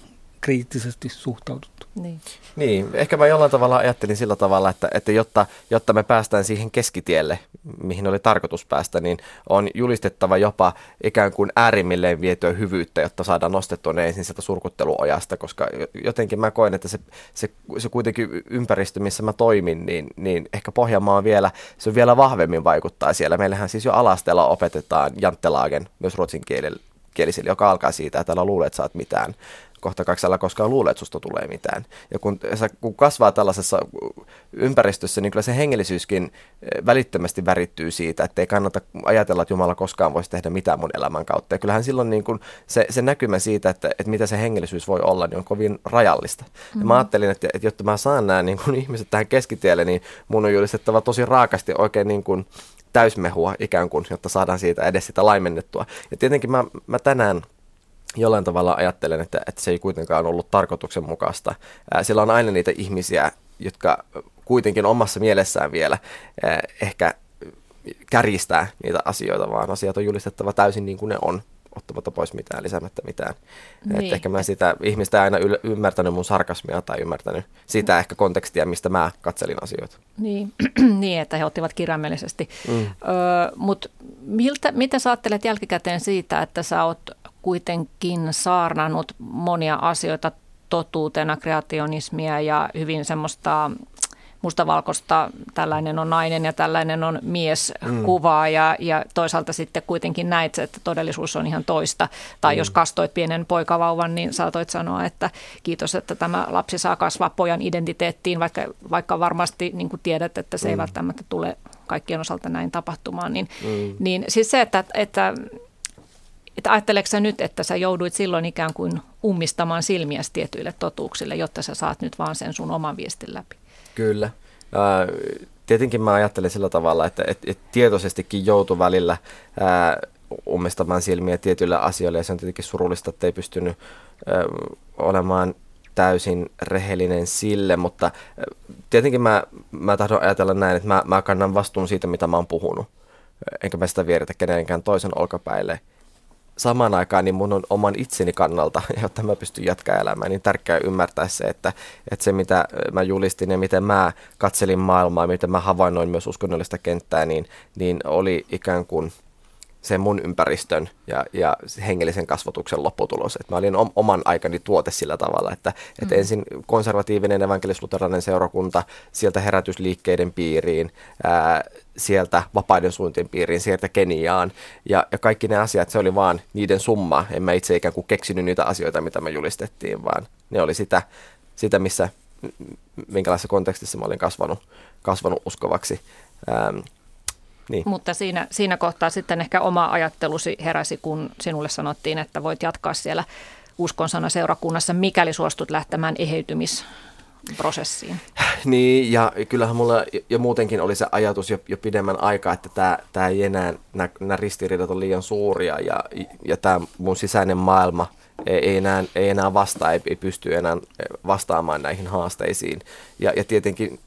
kriittisesti suhtauduttu. Niin. niin, ehkä mä jollain tavalla ajattelin sillä tavalla, että, että jotta, jotta me päästään siihen keskitielle, mihin oli tarkoitus päästä, niin on julistettava jopa ikään kuin äärimmilleen vietyä hyvyyttä, jotta saadaan nostettua ne ensin sieltä surkutteluojasta, koska jotenkin mä koen, että se, se, se kuitenkin ympäristö, missä mä toimin, niin, niin ehkä Pohjanmaa on vielä, se on vielä vahvemmin vaikuttaa siellä. Meillähän siis jo alasteella opetetaan janttelaagen myös ruotsin kielellä kielisille, joka alkaa siitä, että älä luule, että saat mitään kohta kaksella koskaan luule, että susta tulee mitään. Ja kun, kun kasvaa tällaisessa ympäristössä, niin kyllä se hengellisyyskin eh, välittömästi värittyy siitä, että ei kannata ajatella, että Jumala koskaan voisi tehdä mitään mun elämän kautta. Ja kyllähän silloin niin kuin se, se näkymä siitä, että, että mitä se hengellisyys voi olla, niin on kovin rajallista. Mm-hmm. Ja mä mhm. ajattelin, että, että jotta mä saan nämä niin kuin [LAUGHS] ihmiset tähän keskitielle, niin mun on julistettava tosi raakasti oikein niin kuin täysmehua ikään kuin, jotta saadaan siitä edes sitä laimennettua. Ja tietenkin mä, mä tänään jollain tavalla ajattelen, että, että se ei kuitenkaan ollut tarkoituksenmukaista. Sillä on aina niitä ihmisiä, jotka kuitenkin omassa mielessään vielä ehkä kärjistää niitä asioita, vaan asiat on julistettava täysin niin kuin ne on ottamatta pois mitään, lisäämättä mitään. Niin. Että ehkä mä sitä ihmistä aina yl- ymmärtänyt mun sarkasmia tai ymmärtänyt sitä ehkä kontekstia, mistä mä katselin asioita. Niin, [CLEARS THROAT] niin että he ottivat kirjaimellisesti. Mm. Öö, Mutta mitä sä ajattelet jälkikäteen siitä, että sä oot kuitenkin saarnannut monia asioita totuutena, kreationismia ja hyvin semmoista mustavalkoista, tällainen on nainen ja tällainen on mies mm. kuvaa ja, ja toisaalta sitten kuitenkin näit, että todellisuus on ihan toista. Tai mm. jos kastoit pienen poikavauvan, niin saatoit sanoa, että kiitos, että tämä lapsi saa kasvaa pojan identiteettiin, vaikka, vaikka varmasti niin kuin tiedät, että se mm. ei välttämättä tule kaikkien osalta näin tapahtumaan. Niin, mm. niin siis se, että, että että ajatteleeko sä nyt, että sä jouduit silloin ikään kuin ummistamaan silmiäsi tietyille totuuksille, jotta sä saat nyt vaan sen sun oman viestin läpi? Kyllä. Tietenkin mä ajattelen sillä tavalla, että, että, että tietoisestikin joutu välillä ummistamaan silmiä tietyille asioille ja se on tietenkin surullista, että ei pystynyt olemaan täysin rehellinen sille, mutta tietenkin mä, mä tahdon ajatella näin, että mä, mä kannan vastuun siitä, mitä mä oon puhunut, enkä mä sitä vieritä kenenkään toisen olkapäille samaan aikaan niin mun on oman itseni kannalta, [LAUGHS] jotta mä pystyn jatkaa elämää, niin tärkeää ymmärtää se, että, että se mitä mä julistin ja miten mä katselin maailmaa, miten mä havainnoin myös uskonnollista kenttää, niin, niin oli ikään kuin se mun ympäristön ja, ja hengellisen kasvatuksen lopputulos. Et mä olin oman aikani tuote sillä tavalla, että, mm. että ensin konservatiivinen evankelis-luterilainen seurakunta, sieltä herätysliikkeiden piiriin, ää, sieltä vapaiden suuntien piiriin, sieltä Keniaan. Ja, ja kaikki ne asiat, se oli vaan niiden summa. En mä itse ikään kuin keksinyt niitä asioita, mitä me julistettiin, vaan ne oli sitä, sitä missä, minkälaisessa kontekstissa mä olin kasvanut, kasvanut uskovaksi. Ähm, niin. Mutta siinä, siinä kohtaa sitten ehkä oma ajattelusi heräsi, kun sinulle sanottiin, että voit jatkaa siellä uskonsana seurakunnassa, mikäli suostut lähtemään eheytymis prosessiin. Niin, ja kyllähän mulla jo muutenkin oli se ajatus jo, jo pidemmän aikaa, että tämä, tämä ei enää, nämä, nämä ristiriidat on liian suuria ja, ja tämä mun sisäinen maailma – ei enää, ei enää vastaa, ei, ei pysty enää vastaamaan näihin haasteisiin. Ja, ja tietenkin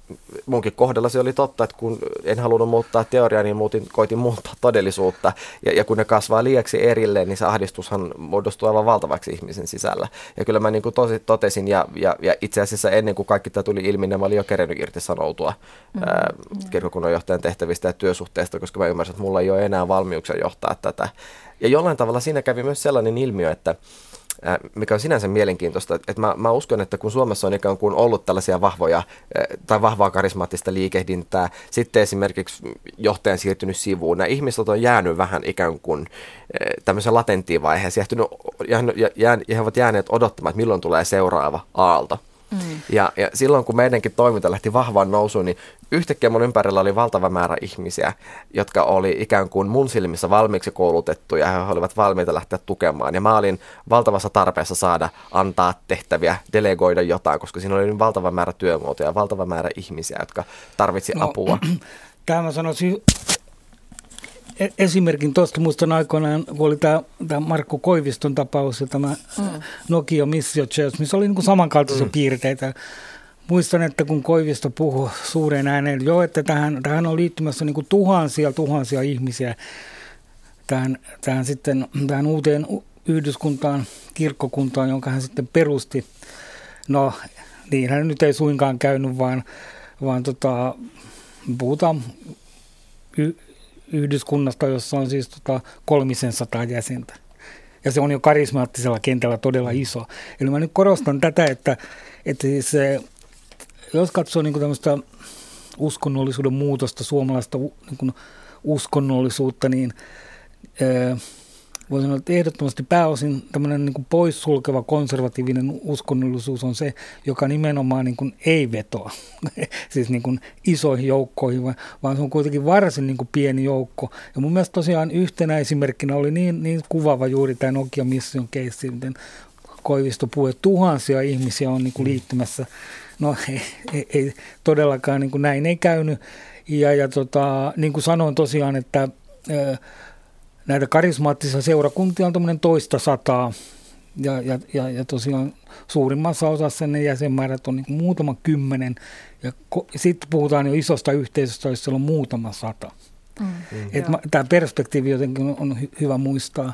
munkin kohdalla se oli totta, että kun en halunnut muuttaa teoriaa, niin muutin, koitin muuttaa todellisuutta. Ja, ja kun ne kasvaa liiaksi erilleen, niin se ahdistushan muodostuu aivan valtavaksi ihmisen sisällä. Ja kyllä mä niin kuin tosi, totesin, ja, ja, ja itse asiassa ennen kuin kaikki tämä tuli ilmi, niin mä olin jo kerennyt irtisanoutua mm, ää, kirkokunnan johtajan tehtävistä ja työsuhteista, koska mä ymmärsin, että mulla ei ole enää valmiuksia johtaa tätä. Ja jollain tavalla siinä kävi myös sellainen ilmiö, että mikä on sinänsä mielenkiintoista, että mä, mä uskon, että kun Suomessa on ikään kuin ollut tällaisia vahvoja tai vahvaa karismaattista liikehdintää, sitten esimerkiksi johtajan siirtynyt sivuun, nämä ihmiset on jäänyt vähän ikään kuin tämmöisen latenttiin vaiheeseen, he ovat jääneet odottamaan, että milloin tulee seuraava aalto. Mm. Ja, ja silloin kun meidänkin toiminta lähti vahvaan nousuun, niin yhtäkkiä mun ympärillä oli valtava määrä ihmisiä, jotka oli ikään kuin mun silmissä valmiiksi koulutettuja ja he olivat valmiita lähteä tukemaan. Ja mä olin valtavassa tarpeessa saada antaa tehtäviä, delegoida jotain, koska siinä oli niin valtava määrä työmuotoja ja valtava määrä ihmisiä, jotka tarvitsi no, apua. [CLEARS THROAT] Tämä mä sanoisin esimerkin tuosta muistan aikoinaan, kun oli tämä, tämä Markku Koiviston tapaus ja tämä mm. Nokia Missio Church, missä oli niin kuin samankaltaisia mm. piirteitä. Muistan, että kun Koivisto puhui suuren ääneen, jo, että tähän, tähän on liittymässä niin kuin tuhansia tuhansia ihmisiä tähän, tähän, sitten, tähän uuteen yhdyskuntaan, kirkkokuntaan, jonka hän sitten perusti. No, niin hän nyt ei suinkaan käynyt, vaan, vaan tota, puhutaan y- yhdyskunnasta, jossa on siis tota kolmisen sataa jäsentä. Ja se on jo karismaattisella kentällä todella iso. Eli mä nyt korostan tätä, että, että siis, jos katsoo niin tämmöistä uskonnollisuuden muutosta, suomalaista niin uskonnollisuutta, niin voisi sanoa, että ehdottomasti pääosin tämmöinen niin poissulkeva konservatiivinen uskonnollisuus on se, joka nimenomaan niin kuin ei vetoa [LAUGHS] siis niin kuin isoihin joukkoihin, vaan se on kuitenkin varsin niin kuin pieni joukko. Ja mun mielestä tosiaan yhtenä esimerkkinä oli niin, niin kuvaava juuri tämä Nokia Mission case, miten Koivisto puhui, että tuhansia ihmisiä on niin kuin liittymässä. No ei, ei, ei todellakaan niin kuin näin ei käynyt. Ja, ja tota, niin kuin sanoin tosiaan, että näitä karismaattisia seurakuntia on tuommoinen toista sataa. Ja, ja, ja, ja tosiaan suurimmassa osassa ne jäsenmäärät on niin muutama kymmenen. Ja ko, sitten puhutaan jo isosta yhteisöstä, jos siellä on muutama sata. Mm. mm. Tämä perspektiivi jotenkin on, on hy, hyvä muistaa.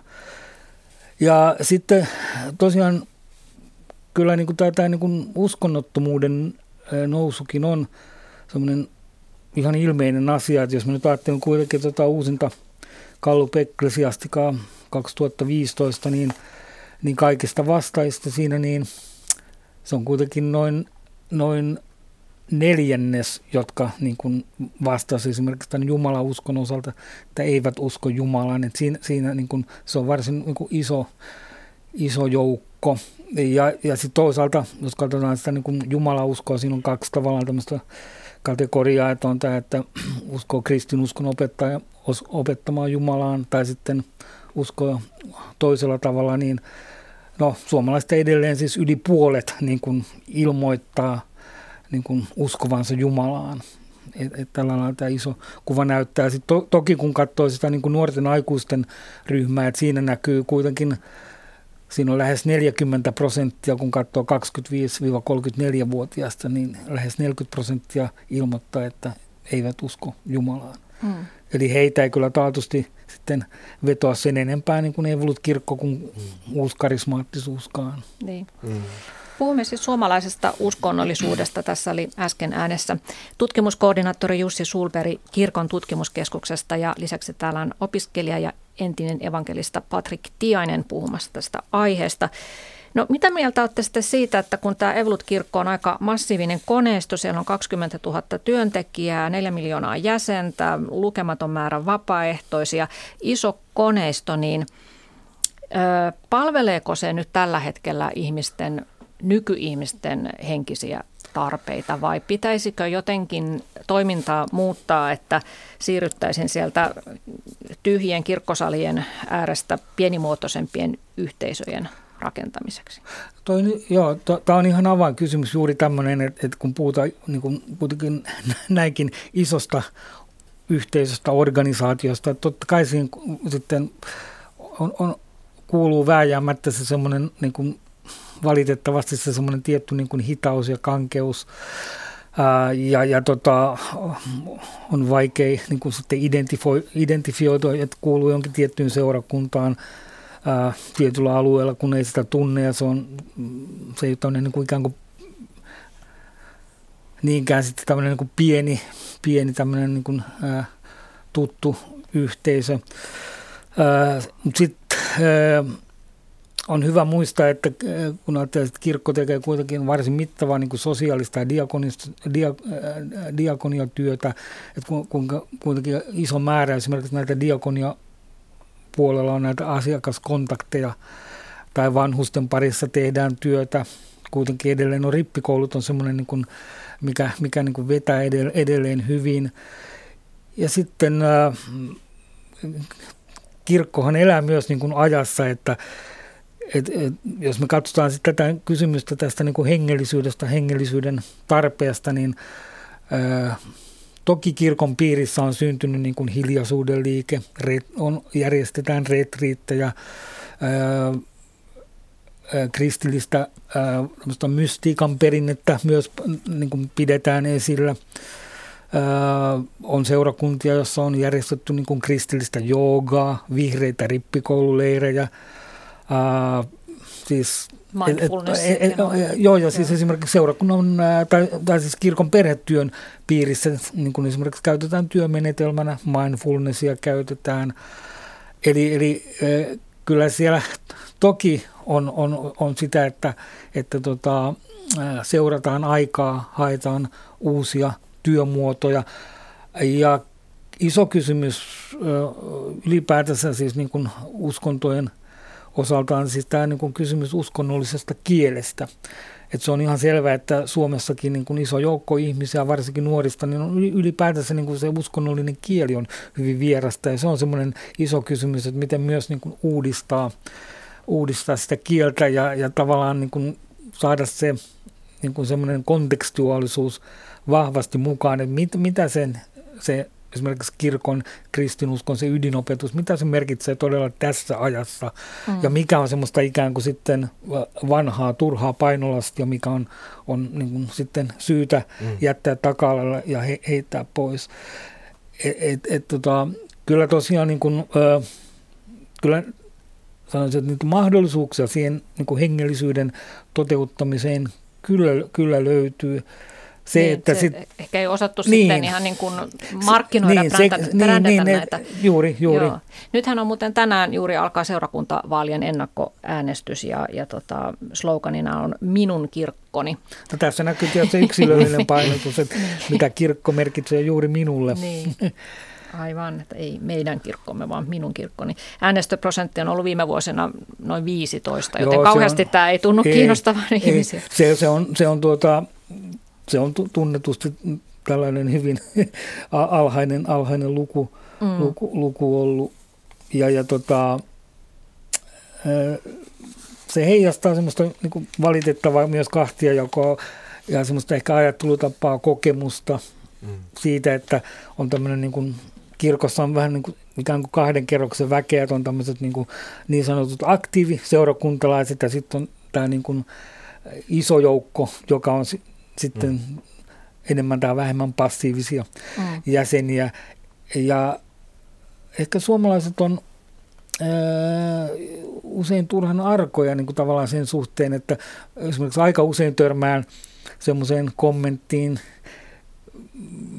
Ja sitten tosiaan kyllä niin kuin tämä, tämä niin kuin uskonnottomuuden nousukin on semmoinen ihan ilmeinen asia, että jos me nyt ajattelen kuitenkin tuota uusinta – Gallup Ecclesiastica 2015, niin, niin kaikista vastaista siinä, niin se on kuitenkin noin, noin neljännes, jotka niin kuin vastasi esimerkiksi tämän Jumalan uskon osalta, että eivät usko Jumalaan. Että siinä siinä niin kuin, se on varsin niin kuin iso, iso joukko. Ja, ja sitten toisaalta, jos katsotaan sitä niin kuin Jumalan uskoa, siinä on kaksi tavallaan tämmöistä kategoriaa, että on tämä, että uskoo kristinuskon opettaja opettamaan Jumalaan tai sitten uskoa toisella tavalla, niin no, suomalaiset edelleen siis yli puolet niin kuin ilmoittaa niin kuin uskovansa Jumalaan. Että et tällä lailla tämä iso kuva näyttää. Sitten to, toki kun katsoo sitä niin kuin nuorten aikuisten ryhmää, että siinä näkyy kuitenkin, siinä on lähes 40 prosenttia, kun katsoo 25-34-vuotiaasta, niin lähes 40 prosenttia ilmoittaa, että eivät usko Jumalaan. Mm. Eli heitä ei kyllä taatusti sitten vetoa sen enempää niin kuin evolut-kirkko kuin mm. uuskarismaattisuuskaan. Niin. Mm. Puhumme siis suomalaisesta uskonnollisuudesta. Tässä oli äsken äänessä tutkimuskoordinaattori Jussi Sulberi Kirkon tutkimuskeskuksesta ja lisäksi täällä on opiskelija ja entinen evankelista Patrick Tiainen puhumassa tästä aiheesta. No mitä mieltä olette sitten siitä, että kun tämä Evolut-kirkko on aika massiivinen koneisto, siellä on 20 000 työntekijää, 4 miljoonaa jäsentä, lukematon määrä vapaaehtoisia, iso koneisto, niin ö, palveleeko se nyt tällä hetkellä ihmisten, nykyihmisten henkisiä tarpeita vai pitäisikö jotenkin toimintaa muuttaa, että siirryttäisiin sieltä tyhjien kirkkosalien äärestä pienimuotoisempien yhteisöjen rakentamiseksi? Toi, joo, tämä on ihan avainkysymys juuri tämmöinen, että, että kun puhutaan niin kun kuitenkin [LAUGHS] näinkin isosta yhteisöstä, organisaatiosta, että totta kai siinä sitten on, on, kuuluu vääjäämättä se semmoinen niin kuin valitettavasti se semmoinen tietty niin kuin hitaus ja kankeus, Ää, ja, ja tota, on vaikea niin sitten identifioitua, että kuuluu jonkin tiettyyn seurakuntaan, tietyllä alueella, kun ei sitä tunne ja se on, se ei ole niin kuin ikään kuin niinkään sitten tämmöinen niin kuin pieni, pieni tämmöinen niin kuin, ää, tuttu yhteisö. Mutta sitten on hyvä muistaa, että kun ajattelee, että kirkko tekee kuitenkin varsin mittavaa niin kuin sosiaalista ja dia, diakoniatyötä, että kuinka kuitenkin iso määrä esimerkiksi näitä diakonia puolella on näitä asiakaskontakteja tai vanhusten parissa tehdään työtä. Kuitenkin edelleen on rippikoulut on semmoinen, niin mikä, mikä niin kuin vetää edelleen hyvin. Ja sitten äh, kirkkohan elää myös niin kuin ajassa, että et, et, jos me katsotaan sitten tätä kysymystä tästä niin kuin hengellisyydestä, hengellisyyden tarpeesta, niin äh, Toki kirkon piirissä on syntynyt niin kuin hiljaisuuden liike, on, järjestetään retriittejä, kristillistä ää, mystiikan perinnettä myös niin kuin pidetään esillä. Ää, on seurakuntia, joissa on järjestetty niin kuin kristillistä joogaa, vihreitä rippikoululeirejä. Ää, siis Mindfulness. Et, et, et, joo, ja siis esimerkiksi seurakunnan tai, tai siis kirkon perhetyön piirissä niin kuin esimerkiksi käytetään työmenetelmänä, mindfulnessia käytetään. Eli, eli kyllä siellä toki on, on, on sitä, että, että tota, seurataan aikaa, haetaan uusia työmuotoja. Ja iso kysymys ylipäätänsä siis niin kuin uskontojen – osaltaan siis tämä niin kuin kysymys uskonnollisesta kielestä. Et se on ihan selvää, että Suomessakin niin kuin iso joukko ihmisiä, varsinkin nuorista, niin on ylipäätänsä niin kuin se uskonnollinen kieli on hyvin vierasta. Ja se on semmoinen iso kysymys, että miten myös niin kuin uudistaa, uudistaa sitä kieltä ja, ja tavallaan niin kuin saada se niin kuin semmoinen kontekstuaalisuus vahvasti mukaan, että mit, mitä sen, se esimerkiksi kirkon kristinuskon se ydinopetus, mitä se merkitsee todella tässä ajassa mm. ja mikä on semmoista ikään kuin sitten vanhaa, turhaa painolastia, mikä on, on niin kuin sitten syytä mm. jättää taka ja he, heittää pois. Et, et, et, tota, kyllä tosiaan niin kuin, ö, kyllä sanoisin, että niin mahdollisuuksia siihen niin kuin hengellisyyden toteuttamiseen kyllä, kyllä löytyy. Se, niin, että se sit, ehkä ei osattu niin, sitten ihan niin kuin markkinoida, niin, brändä, se, niin, niin, näitä. Juuri, juuri. Joo. Nythän on muuten tänään juuri alkaa seurakuntavaalien ennakkoäänestys ja, ja tota, sloganina on minun kirkkoni. No tässä näkyy tietysti yksilöllinen [LAUGHS] painotus, että mitä kirkko merkitsee juuri minulle. Niin. [LAUGHS] Aivan, että ei meidän kirkkomme, vaan minun kirkkoni. Äänestöprosentti on ollut viime vuosina noin 15, joten Joo, kauheasti on, tämä ei tunnu ei, kiinnostavan ei, ihmisiä. Se, se on, se on tuota, se on tunnetusti tällainen hyvin [LAUGHS] alhainen, alhainen luku, mm. luku, luku ollut. Ja, ja tota, se heijastaa semmoista niin valitettavaa myös kahtia, joka ja semmoista ehkä ajattelutapaa, kokemusta mm. siitä, että on tämmöinen niin kuin, kirkossa on vähän niin kuin, ikään kuin kahden kerroksen väkeä, että on tämmöiset niin, kuin, niin sanotut aktiiviseurakuntalaiset ja sitten on tämä niin kuin, iso joukko, joka on sitten mm. enemmän tai vähemmän passiivisia mm. jäseniä. Ja ehkä suomalaiset on ää, usein turhan arkoja niin kuin tavallaan sen suhteen, että esimerkiksi aika usein törmään semmoiseen kommenttiin,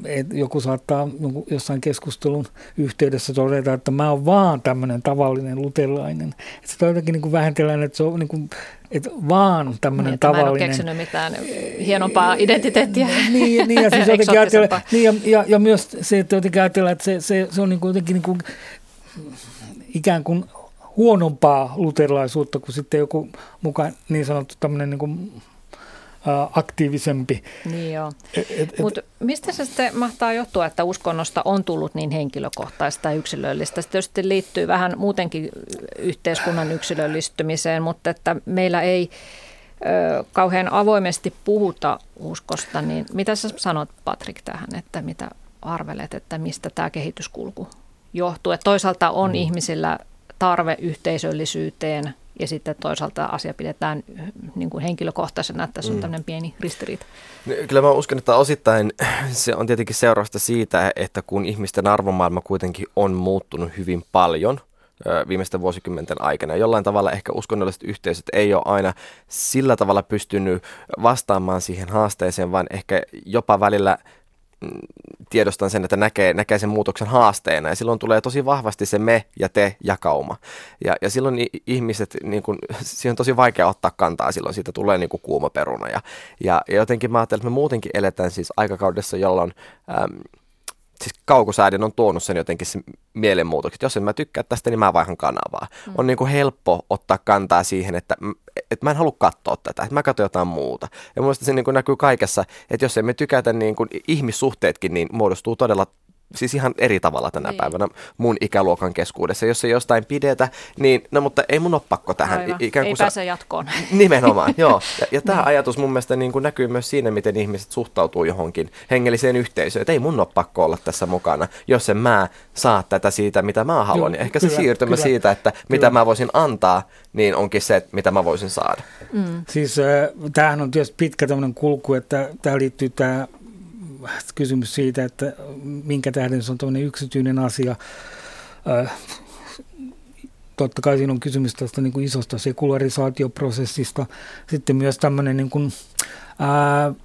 että joku saattaa jossain keskustelun yhteydessä todeta, että mä oon vaan tämmöinen tavallinen luterilainen. Että sitä jotenkin niin kuin vähentellään, että se on niin kuin, että vaan tämmöinen niin, tavallinen. Mä en ole keksinyt mitään hienompaa identiteettiä. [LAUGHS] niin, niin, ja, siis [LAUGHS] jotenkin ajatella, niin ja, ja, ja, myös se, että jotenkin ajatellaan, että se, se, se on niin kuin jotenkin niin kuin, ikään kuin huonompaa luterilaisuutta kuin sitten joku mukaan niin sanottu tämmöinen niin kuin aktiivisempi. Niin joo. Mutta mistä se sitten mahtaa johtua, että uskonnosta on tullut niin henkilökohtaista ja yksilöllistä? Se tietysti liittyy vähän muutenkin yhteiskunnan yksilöllistymiseen, mutta että meillä ei ö, kauhean avoimesti puhuta uskosta, niin mitä sä sanot Patrik tähän, että mitä arvelet, että mistä tämä kehityskulku johtuu? Että toisaalta on mm. ihmisillä tarve yhteisöllisyyteen, ja sitten toisaalta asia pidetään niin kuin henkilökohtaisena, että tässä on mm. tämmöinen pieni ristiriita. Kyllä mä uskon, että osittain se on tietenkin seurausta siitä, että kun ihmisten arvomaailma kuitenkin on muuttunut hyvin paljon viimeisten vuosikymmenten aikana. Jollain tavalla ehkä uskonnolliset yhteisöt ei ole aina sillä tavalla pystynyt vastaamaan siihen haasteeseen, vaan ehkä jopa välillä tiedostan sen, että näkee, näkee sen muutoksen haasteena ja silloin tulee tosi vahvasti se me ja te jakauma. Ja, ja silloin ihmiset, niin kun, [LAUGHS] siihen on tosi vaikea ottaa kantaa, silloin siitä tulee niin kuuma peruna. Ja, ja, ja jotenkin mä ajattelen, että me muutenkin eletään siis aikakaudessa, jolloin äm, siis kaukosäädin on tuonut sen jotenkin se mielenmuutokset. Jos en mä tykkää tästä, niin mä vaihan kanavaa. Mm. On niin kuin helppo ottaa kantaa siihen, että, että mä en halua katsoa tätä, että mä katson jotain muuta. Ja mun se niin kuin näkyy kaikessa, että jos emme tykätä, niin kuin ihmissuhteetkin niin muodostuu todella siis ihan eri tavalla tänä niin. päivänä mun ikäluokan keskuudessa. Jos ei jostain pidetä, niin no mutta ei mun ole pakko tähän. Aivan. Ikään kuin ei pääse jatkoon. [LAUGHS] Nimenomaan, joo. Ja, ja tämä niin. ajatus mun mielestä niin kuin näkyy myös siinä, miten ihmiset suhtautuu johonkin hengelliseen yhteisöön. Että ei mun ole pakko olla tässä mukana, jos en mä saa tätä siitä, mitä mä haluan. Joo, ehkä kyllä, se siirtymä kyllä, siitä, että kyllä. mitä mä voisin antaa, niin onkin se, mitä mä voisin saada. Mm. Siis äh, tämähän on tietysti pitkä tämmöinen kulku, että tämä liittyy tämä kysymys siitä, että minkä tähden se on tämmöinen yksityinen asia. Äh, totta kai siinä on kysymys tästä niin kuin isosta sekularisaatioprosessista. Sitten myös tämmöinen niin kuin, ää, äh,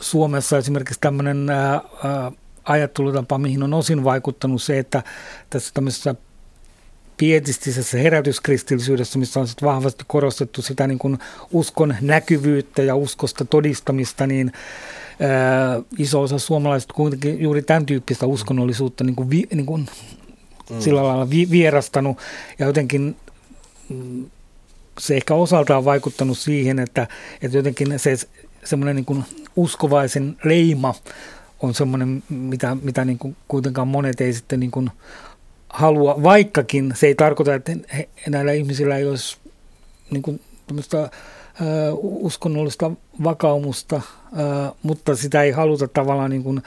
Suomessa esimerkiksi tämmöinen ää, äh, ajattelutapa, mihin on osin vaikuttanut se, että tässä tämmöisessä pietistisessä herätyskristillisyydessä, missä on sitten vahvasti korostettu sitä niin kuin uskon näkyvyyttä ja uskosta todistamista, niin ää, iso osa suomalaiset kuitenkin juuri tämän tyyppistä uskonnollisuutta niin kuin vi, niin kuin mm. sillä lailla vi, vierastanut ja jotenkin mm, se ehkä osaltaan vaikuttanut siihen, että, että jotenkin se semmoinen niin kuin uskovaisen leima on semmoinen, mitä, mitä niin kuin kuitenkaan monet ei sitten niin kuin halua, vaikkakin se ei tarkoita, että he, näillä ihmisillä ei olisi niin kuin uskonnollista vakaumusta, mutta sitä ei haluta tavallaan niin kuin,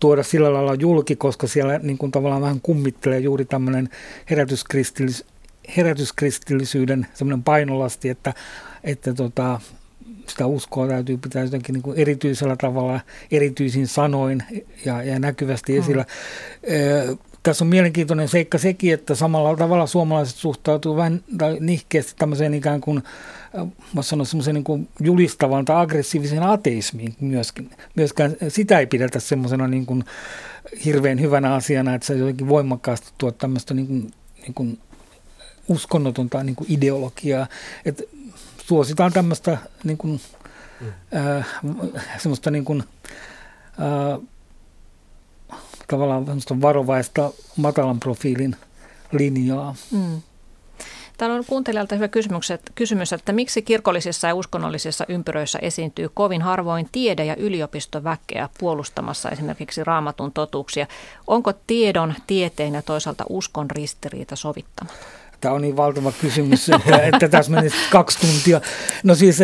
tuoda sillä lailla julki, koska siellä niin kuin tavallaan vähän kummittelee juuri tämmöinen herätyskristillis, herätyskristillisyyden semmoinen painolasti, että, että tota, sitä uskoa täytyy pitää jotenkin niin kuin erityisellä tavalla, erityisin sanoin ja, ja näkyvästi esillä. Mm tässä on mielenkiintoinen seikka sekin, että samalla tavalla suomalaiset suhtautuu vähän tai nihkeästi tämmöiseen ikään kuin, mä sanon niin kuin julistavan tai aggressiiviseen ateismiin myöskin. Myöskään sitä ei pidetä semmoisena niin kuin hirveän hyvänä asiana, että se jotenkin voimakkaasti tuo tämmöistä niin kuin, niin kuin uskonnotonta niin kuin ideologiaa. Että suositaan tämmöistä niin kuin, mm. äh, semmoista niin kuin, äh, tavallaan varovaista matalan profiilin linjaa. Mm. Täällä on kuuntelijalta hyvä kysymys, että, kysymys, että miksi kirkollisissa ja uskonnollisissa ympyröissä esiintyy kovin harvoin tiede- ja yliopistoväkeä puolustamassa esimerkiksi raamatun totuuksia. Onko tiedon, tieteen ja toisaalta uskon ristiriita sovittamaton? Tämä on niin valtava kysymys, että, että tässä menisi kaksi tuntia. No siis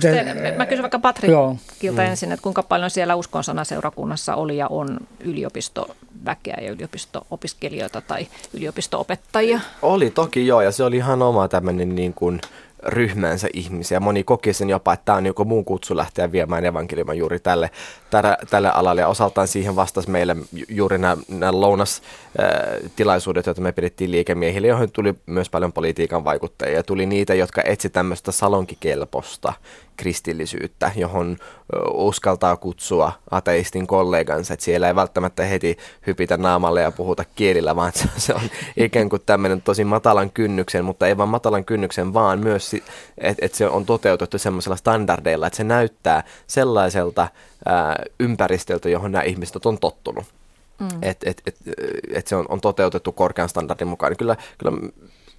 teille, mä kysyn vaikka Patrickilta mm. ensin, että kuinka paljon siellä uskonsanaseurakunnassa oli ja on yliopistoväkeä ja yliopisto-opiskelijoita tai yliopisto-opettajia? Oli toki joo, ja se oli ihan oma tämmöinen niin kuin ryhmänsä ihmisiä. Moni koki sen jopa, että tämä on joku muun kutsu lähteä viemään evankeliuman juuri tälle, tälle, alalle. Ja osaltaan siihen vastasi meille juuri nämä, nämä lounastilaisuudet, joita me pidettiin liikemiehille, joihin tuli myös paljon politiikan vaikuttajia. Ja tuli niitä, jotka etsi tämmöistä salonkikelposta kristillisyyttä, johon uskaltaa kutsua ateistin kollegansa, että siellä ei välttämättä heti hypitä naamalle ja puhuta kielillä, vaan [LAUGHS] se on ikään kuin tämmöinen tosi matalan kynnyksen, mutta ei vaan matalan kynnyksen, vaan myös, että et se on toteutettu semmoisella standardeilla, että se näyttää sellaiselta ää, ympäristöltä, johon nämä ihmiset on tottunut. Mm. Että et, et, et se on, on toteutettu korkean standardin mukaan. Niin kyllä, kyllä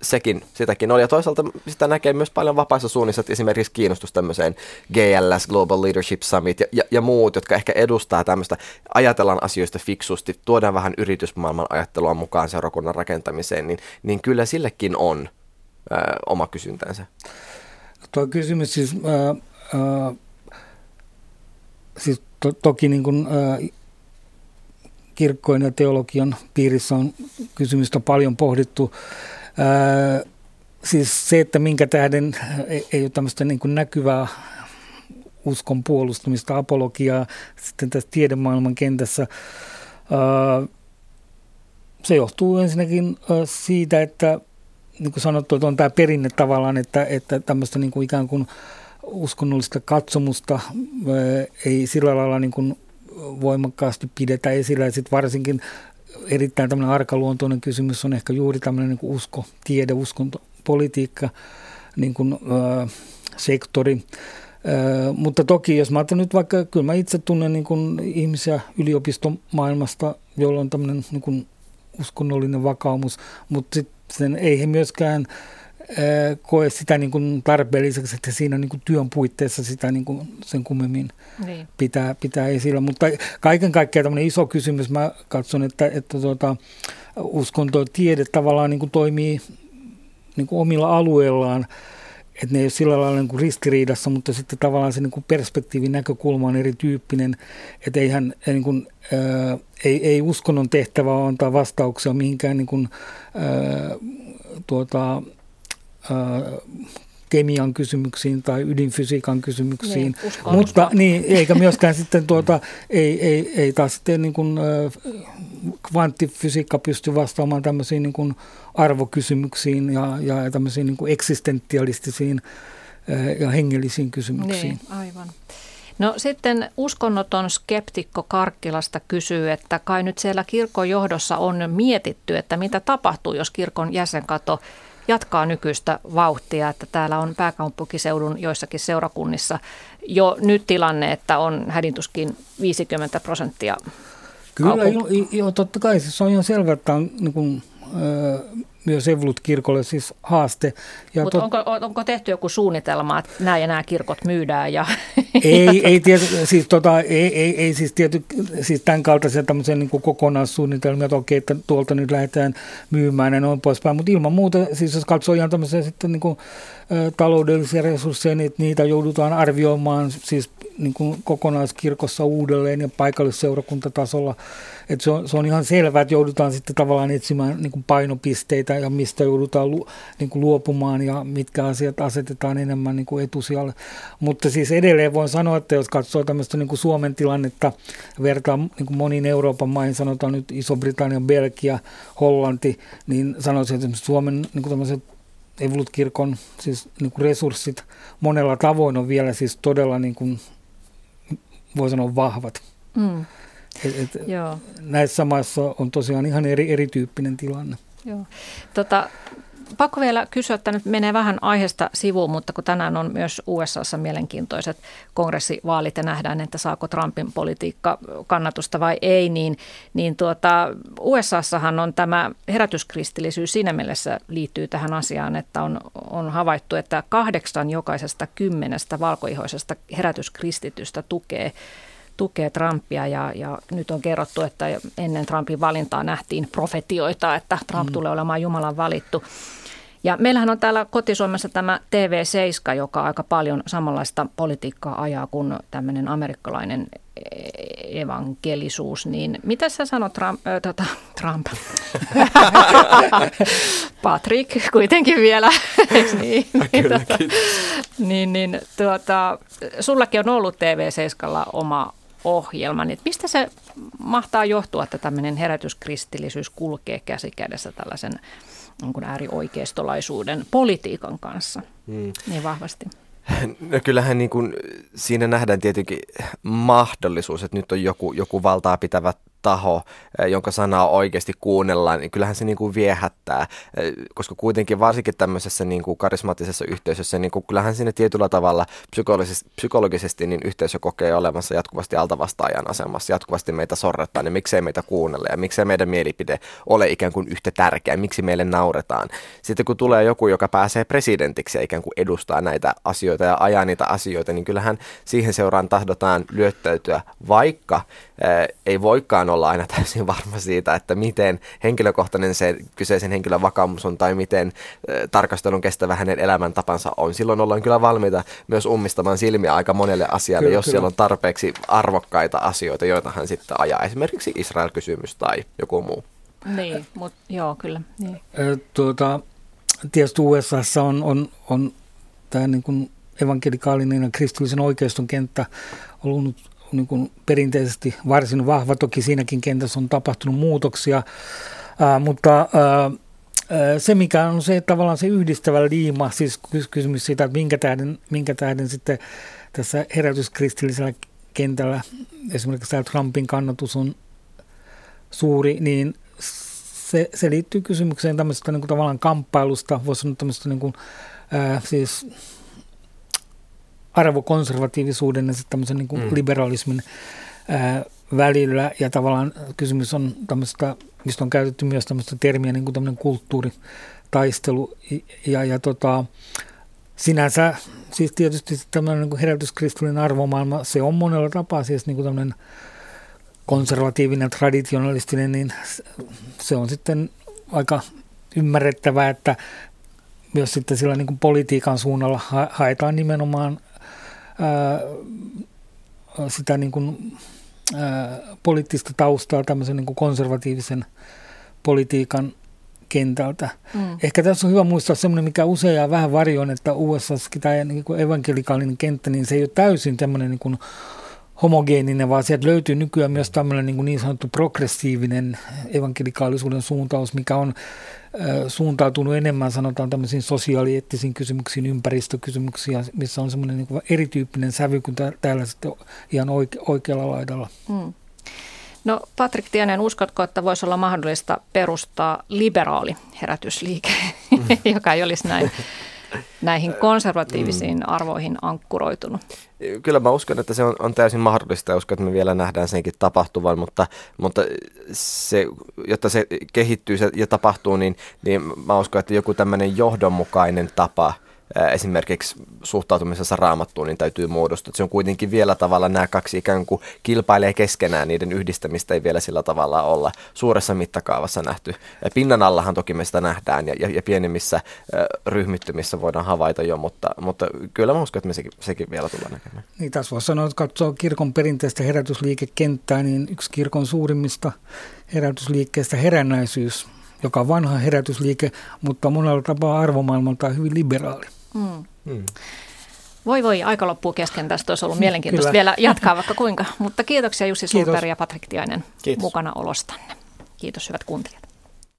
sekin, sitäkin oli. Ja toisaalta sitä näkee myös paljon vapaissa suunnissa, että esimerkiksi kiinnostus tämmöiseen GLS, Global Leadership Summit ja, ja, ja muut, jotka ehkä edustaa tämmöistä, ajatellaan asioista fiksusti, tuodaan vähän yritysmaailman ajattelua mukaan seurakunnan rakentamiseen, niin, niin kyllä sillekin on ö, oma kysyntänsä. Tuo kysymys siis, äh, äh, siis to, toki niin kuin, äh, kirkkojen ja teologian piirissä on kysymystä paljon pohdittu Ää, siis se, että minkä tähden ei, ei ole tämmöistä niin kuin näkyvää uskon puolustamista, apologiaa sitten tässä tiedemaailman kentässä. Ää, se johtuu ensinnäkin siitä, että niin kuin sanottu, että on tämä perinne tavallaan, että, että tämmöistä niin kuin ikään kuin uskonnollista katsomusta ei sillä lailla niin kuin voimakkaasti pidetä esillä. Ja sitten varsinkin erittäin tämmöinen arkaluontoinen kysymys on ehkä juuri tämmöinen niin kuin usko, tiede, uskonto, politiikka, niin kuin, ö, sektori. Ö, mutta toki, jos mä ajattelen nyt vaikka, kyllä mä itse tunnen niin kuin ihmisiä yliopistomaailmasta, joilla on tämmöinen niin kuin uskonnollinen vakaumus, mutta sitten ei he myöskään koe sitä niin kuin tarpeelliseksi, että siinä niin kuin työn puitteissa sitä niin kuin sen kummemmin niin. pitää, pitää esillä. Mutta kaiken kaikkiaan tämmöinen iso kysymys, mä katson, että, että tuota, uskonto tiede tavallaan niin kuin toimii niin kuin omilla alueillaan, että ne ei ole sillä lailla niin kuin ristiriidassa, mutta sitten tavallaan se niin kuin perspektiivin näkökulma on erityyppinen, että eihän, niin kuin, ää, ei, ei uskonnon tehtävä antaa vastauksia mihinkään niin kuin, ää, tuota, kemian kysymyksiin tai ydinfysiikan kysymyksiin, niin, mutta niin, eikä myöskään sitten tuota, ei, ei, ei taas sitten niin kuin, kvanttifysiikka pysty vastaamaan tämmöisiin niin kuin arvokysymyksiin ja, ja tämmöisiin niin kuin eksistentialistisiin ja hengellisiin kysymyksiin. Niin, aivan. No sitten uskonnoton skeptikko Karkkilasta kysyy, että kai nyt siellä kirkon johdossa on mietitty, että mitä tapahtuu, jos kirkon jäsenkato jatkaa nykyistä vauhtia, että täällä on pääkaupunkiseudun joissakin seurakunnissa jo nyt tilanne, että on hädintuskin 50 prosenttia Kyllä, jo, jo, totta kai. Se on ihan selvä, että on niin kuin, myös Evolut-kirkolle siis haaste. Mutta tot... onko, onko tehty joku suunnitelma, että nämä ja nämä kirkot myydään? Ja... Ei, ei, tiety, siis, tota, ei, ei, ei siis, tiety, siis tämän kaltaisia tämmöisiä niin kokonaissuunnitelmia, että okei, että tuolta nyt lähdetään myymään ja noin poispäin, mutta ilman muuta, siis jos katsoo ihan tämmöisiä sitten niin kuin, taloudellisia resursseja, niin niitä joudutaan arvioimaan siis niin kuin kokonaiskirkossa uudelleen ja paikallisseurakuntatasolla. Et se, on, se on ihan selvää, että joudutaan sitten tavallaan etsimään niin kuin painopisteitä ja mistä joudutaan lu, niin kuin luopumaan ja mitkä asiat asetetaan enemmän niin kuin etusijalle. Mutta siis edelleen voin sanoa, että jos katsoo tämmöistä niin kuin Suomen tilannetta, vertaa niin kuin moniin Euroopan maihin, sanotaan nyt Iso-Britannia, Belgia, Hollanti, niin sanoisin, että Suomen niin kuin Evolut-kirkon siis niin resurssit monella tavoin on vielä siis todella niin kuin voi sanoa vahvat. Mm. Et, et Joo. Näissä maissa on tosiaan ihan eri, erityyppinen tilanne. Joo. Tota, pakko vielä kysyä, että nyt menee vähän aiheesta sivuun, mutta kun tänään on myös USAssa mielenkiintoiset kongressivaalit ja nähdään, että saako Trumpin politiikka kannatusta vai ei, niin, niin tuota, USAssahan on tämä herätyskristillisyys siinä mielessä liittyy tähän asiaan, että on, on havaittu, että kahdeksan jokaisesta kymmenestä valkoihoisesta herätyskristitystä tukee tukee Trumpia ja, ja nyt on kerrottu, että ennen Trumpin valintaa nähtiin profetioita, että Trump mm. tulee olemaan Jumalan valittu. Ja meillähän on täällä kotisuomessa tämä TV7, joka aika paljon samanlaista politiikkaa ajaa kuin tämmöinen amerikkalainen evankelisuus, niin mitä sä sanot Trump? Äh, tota, Trump. [LAUGHS] Patrick kuitenkin vielä, [LAUGHS] niin? Kyllä, tota, niin, niin tuota, sullakin on ollut TV7 oma ohjelma, niin mistä se mahtaa johtua, että tämmöinen herätyskristillisyys kulkee käsi kädessä tällaisen niin äärioikeistolaisuuden politiikan kanssa hmm. niin vahvasti? No kyllähän niin kuin, siinä nähdään tietenkin mahdollisuus, että nyt on joku, joku valtaa pitävä taho, eh, jonka sanaa oikeasti kuunnellaan, niin kyllähän se niin kuin viehättää, eh, koska kuitenkin varsinkin tämmöisessä niin kuin karismaattisessa yhteisössä, niin kuin kyllähän sinne tietyllä tavalla psykologisesti, psykologisesti niin yhteisö kokee olemassa jatkuvasti altavastaajan asemassa, jatkuvasti meitä sorrettaan, niin miksei meitä kuunnella ja miksei meidän mielipide ole ikään kuin yhtä tärkeä, miksi meille nauretaan. Sitten kun tulee joku, joka pääsee presidentiksi ja ikään kuin edustaa näitä asioita ja ajaa niitä asioita, niin kyllähän siihen seuraan tahdotaan lyöttäytyä, vaikka äh, ei voikaan olla aina täysin varma siitä, että miten henkilökohtainen se kyseisen henkilön vakaumus on tai miten tarkastelun kestävä hänen elämäntapansa on. Silloin ollaan kyllä valmiita myös ummistamaan silmiä aika monelle asialle, kyllä, jos kyllä. siellä on tarpeeksi arvokkaita asioita, joita hän sitten ajaa. Esimerkiksi Israel-kysymys tai joku muu. Niin, mutta joo, kyllä. Niin. tuota, tietysti USA on, on, on tämä niin kuin evankelikaalinen ja kristillisen oikeiston kenttä ollut niin kuin perinteisesti varsin vahva. Toki siinäkin kentässä on tapahtunut muutoksia, ää, mutta ää, se, mikä on se tavallaan se yhdistävä liima, siis kysymys siitä, että minkä tähden, minkä tähden sitten tässä herätyskristillisellä kentällä esimerkiksi tämä Trumpin kannatus on suuri, niin se, se liittyy kysymykseen tämmöisestä niin kuin tavallaan kamppailusta, voisi sanoa tämmöistä niin kuin, ää, siis arvokonservatiivisuuden ja tämmöisen niin kuin mm. liberalismin ää, välillä. Ja tavallaan kysymys on tämmöistä, mistä on käytetty myös tämmöistä termiä, niin kuin tämmöinen kulttuuritaistelu. Ja, ja tota, sinänsä, siis tietysti tämmöinen niin kuin herätyskristillinen arvomaailma, se on monella tapaa siis niin kuin tämmöinen konservatiivinen, traditionalistinen, niin se on sitten aika ymmärrettävää, että myös sitten sillä niin kuin politiikan suunnalla haetaan nimenomaan sitä niin kuin, ää, poliittista taustaa tämmöisen niin kuin konservatiivisen politiikan kentältä. Mm. Ehkä tässä on hyvä muistaa semmoinen, mikä usein jää vähän varjoon, että USA tämä niin kuin evankelikaalinen kenttä, niin se ei ole täysin tämmöinen niin kuin homogeeninen, vaan sieltä löytyy nykyään myös tämmöinen niin, niin sanottu progressiivinen evankelikaalisuuden suuntaus, mikä on suuntautunut enemmän sanotaan tämmöisiin sosiaalieettisiin kysymyksiin, ympäristökysymyksiin, missä on semmoinen niin erityyppinen sävy kuin täällä sitten ihan oike- oikealla laidalla. Hmm. No Patrik Tienen, uskotko, että voisi olla mahdollista perustaa liberaali herätysliike, mm. [LAUGHS] joka ei olisi näin näihin konservatiivisiin mm. arvoihin ankkuroitunut? Kyllä mä uskon, että se on, on täysin mahdollista ja uskon, että me vielä nähdään senkin tapahtuvan, mutta, mutta se, jotta se kehittyy ja tapahtuu, niin, niin mä uskon, että joku tämmöinen johdonmukainen tapa – esimerkiksi suhtautumisessa raamattuun, niin täytyy muodostua. Se on kuitenkin vielä tavalla nämä kaksi ikään kuin kilpailee keskenään, niiden yhdistämistä ei vielä sillä tavalla olla suuressa mittakaavassa nähty. Pinnan allahan toki me sitä nähdään ja, ja, ja pienemmissä ryhmittymissä voidaan havaita jo, mutta, mutta kyllä mä uskon, että me sekin, sekin vielä tullaan näkemään. Niin tässä voisi sanoa, että katsoo kirkon perinteistä herätysliikekenttää, niin yksi kirkon suurimmista herätysliikkeistä herännäisyys joka on vanha herätysliike, mutta monella tapaa arvomaailmaltaan hyvin liberaali. Mm. Mm. Voi voi, aika loppuu kesken. Tästä olisi ollut [LAUGHS] mielenkiintoista Kyllä. vielä jatkaa vaikka kuinka. Mutta kiitoksia Jussi Sulperi ja Patrik Tiainen Kiitos. mukana olostanne. Kiitos hyvät kuuntelijat.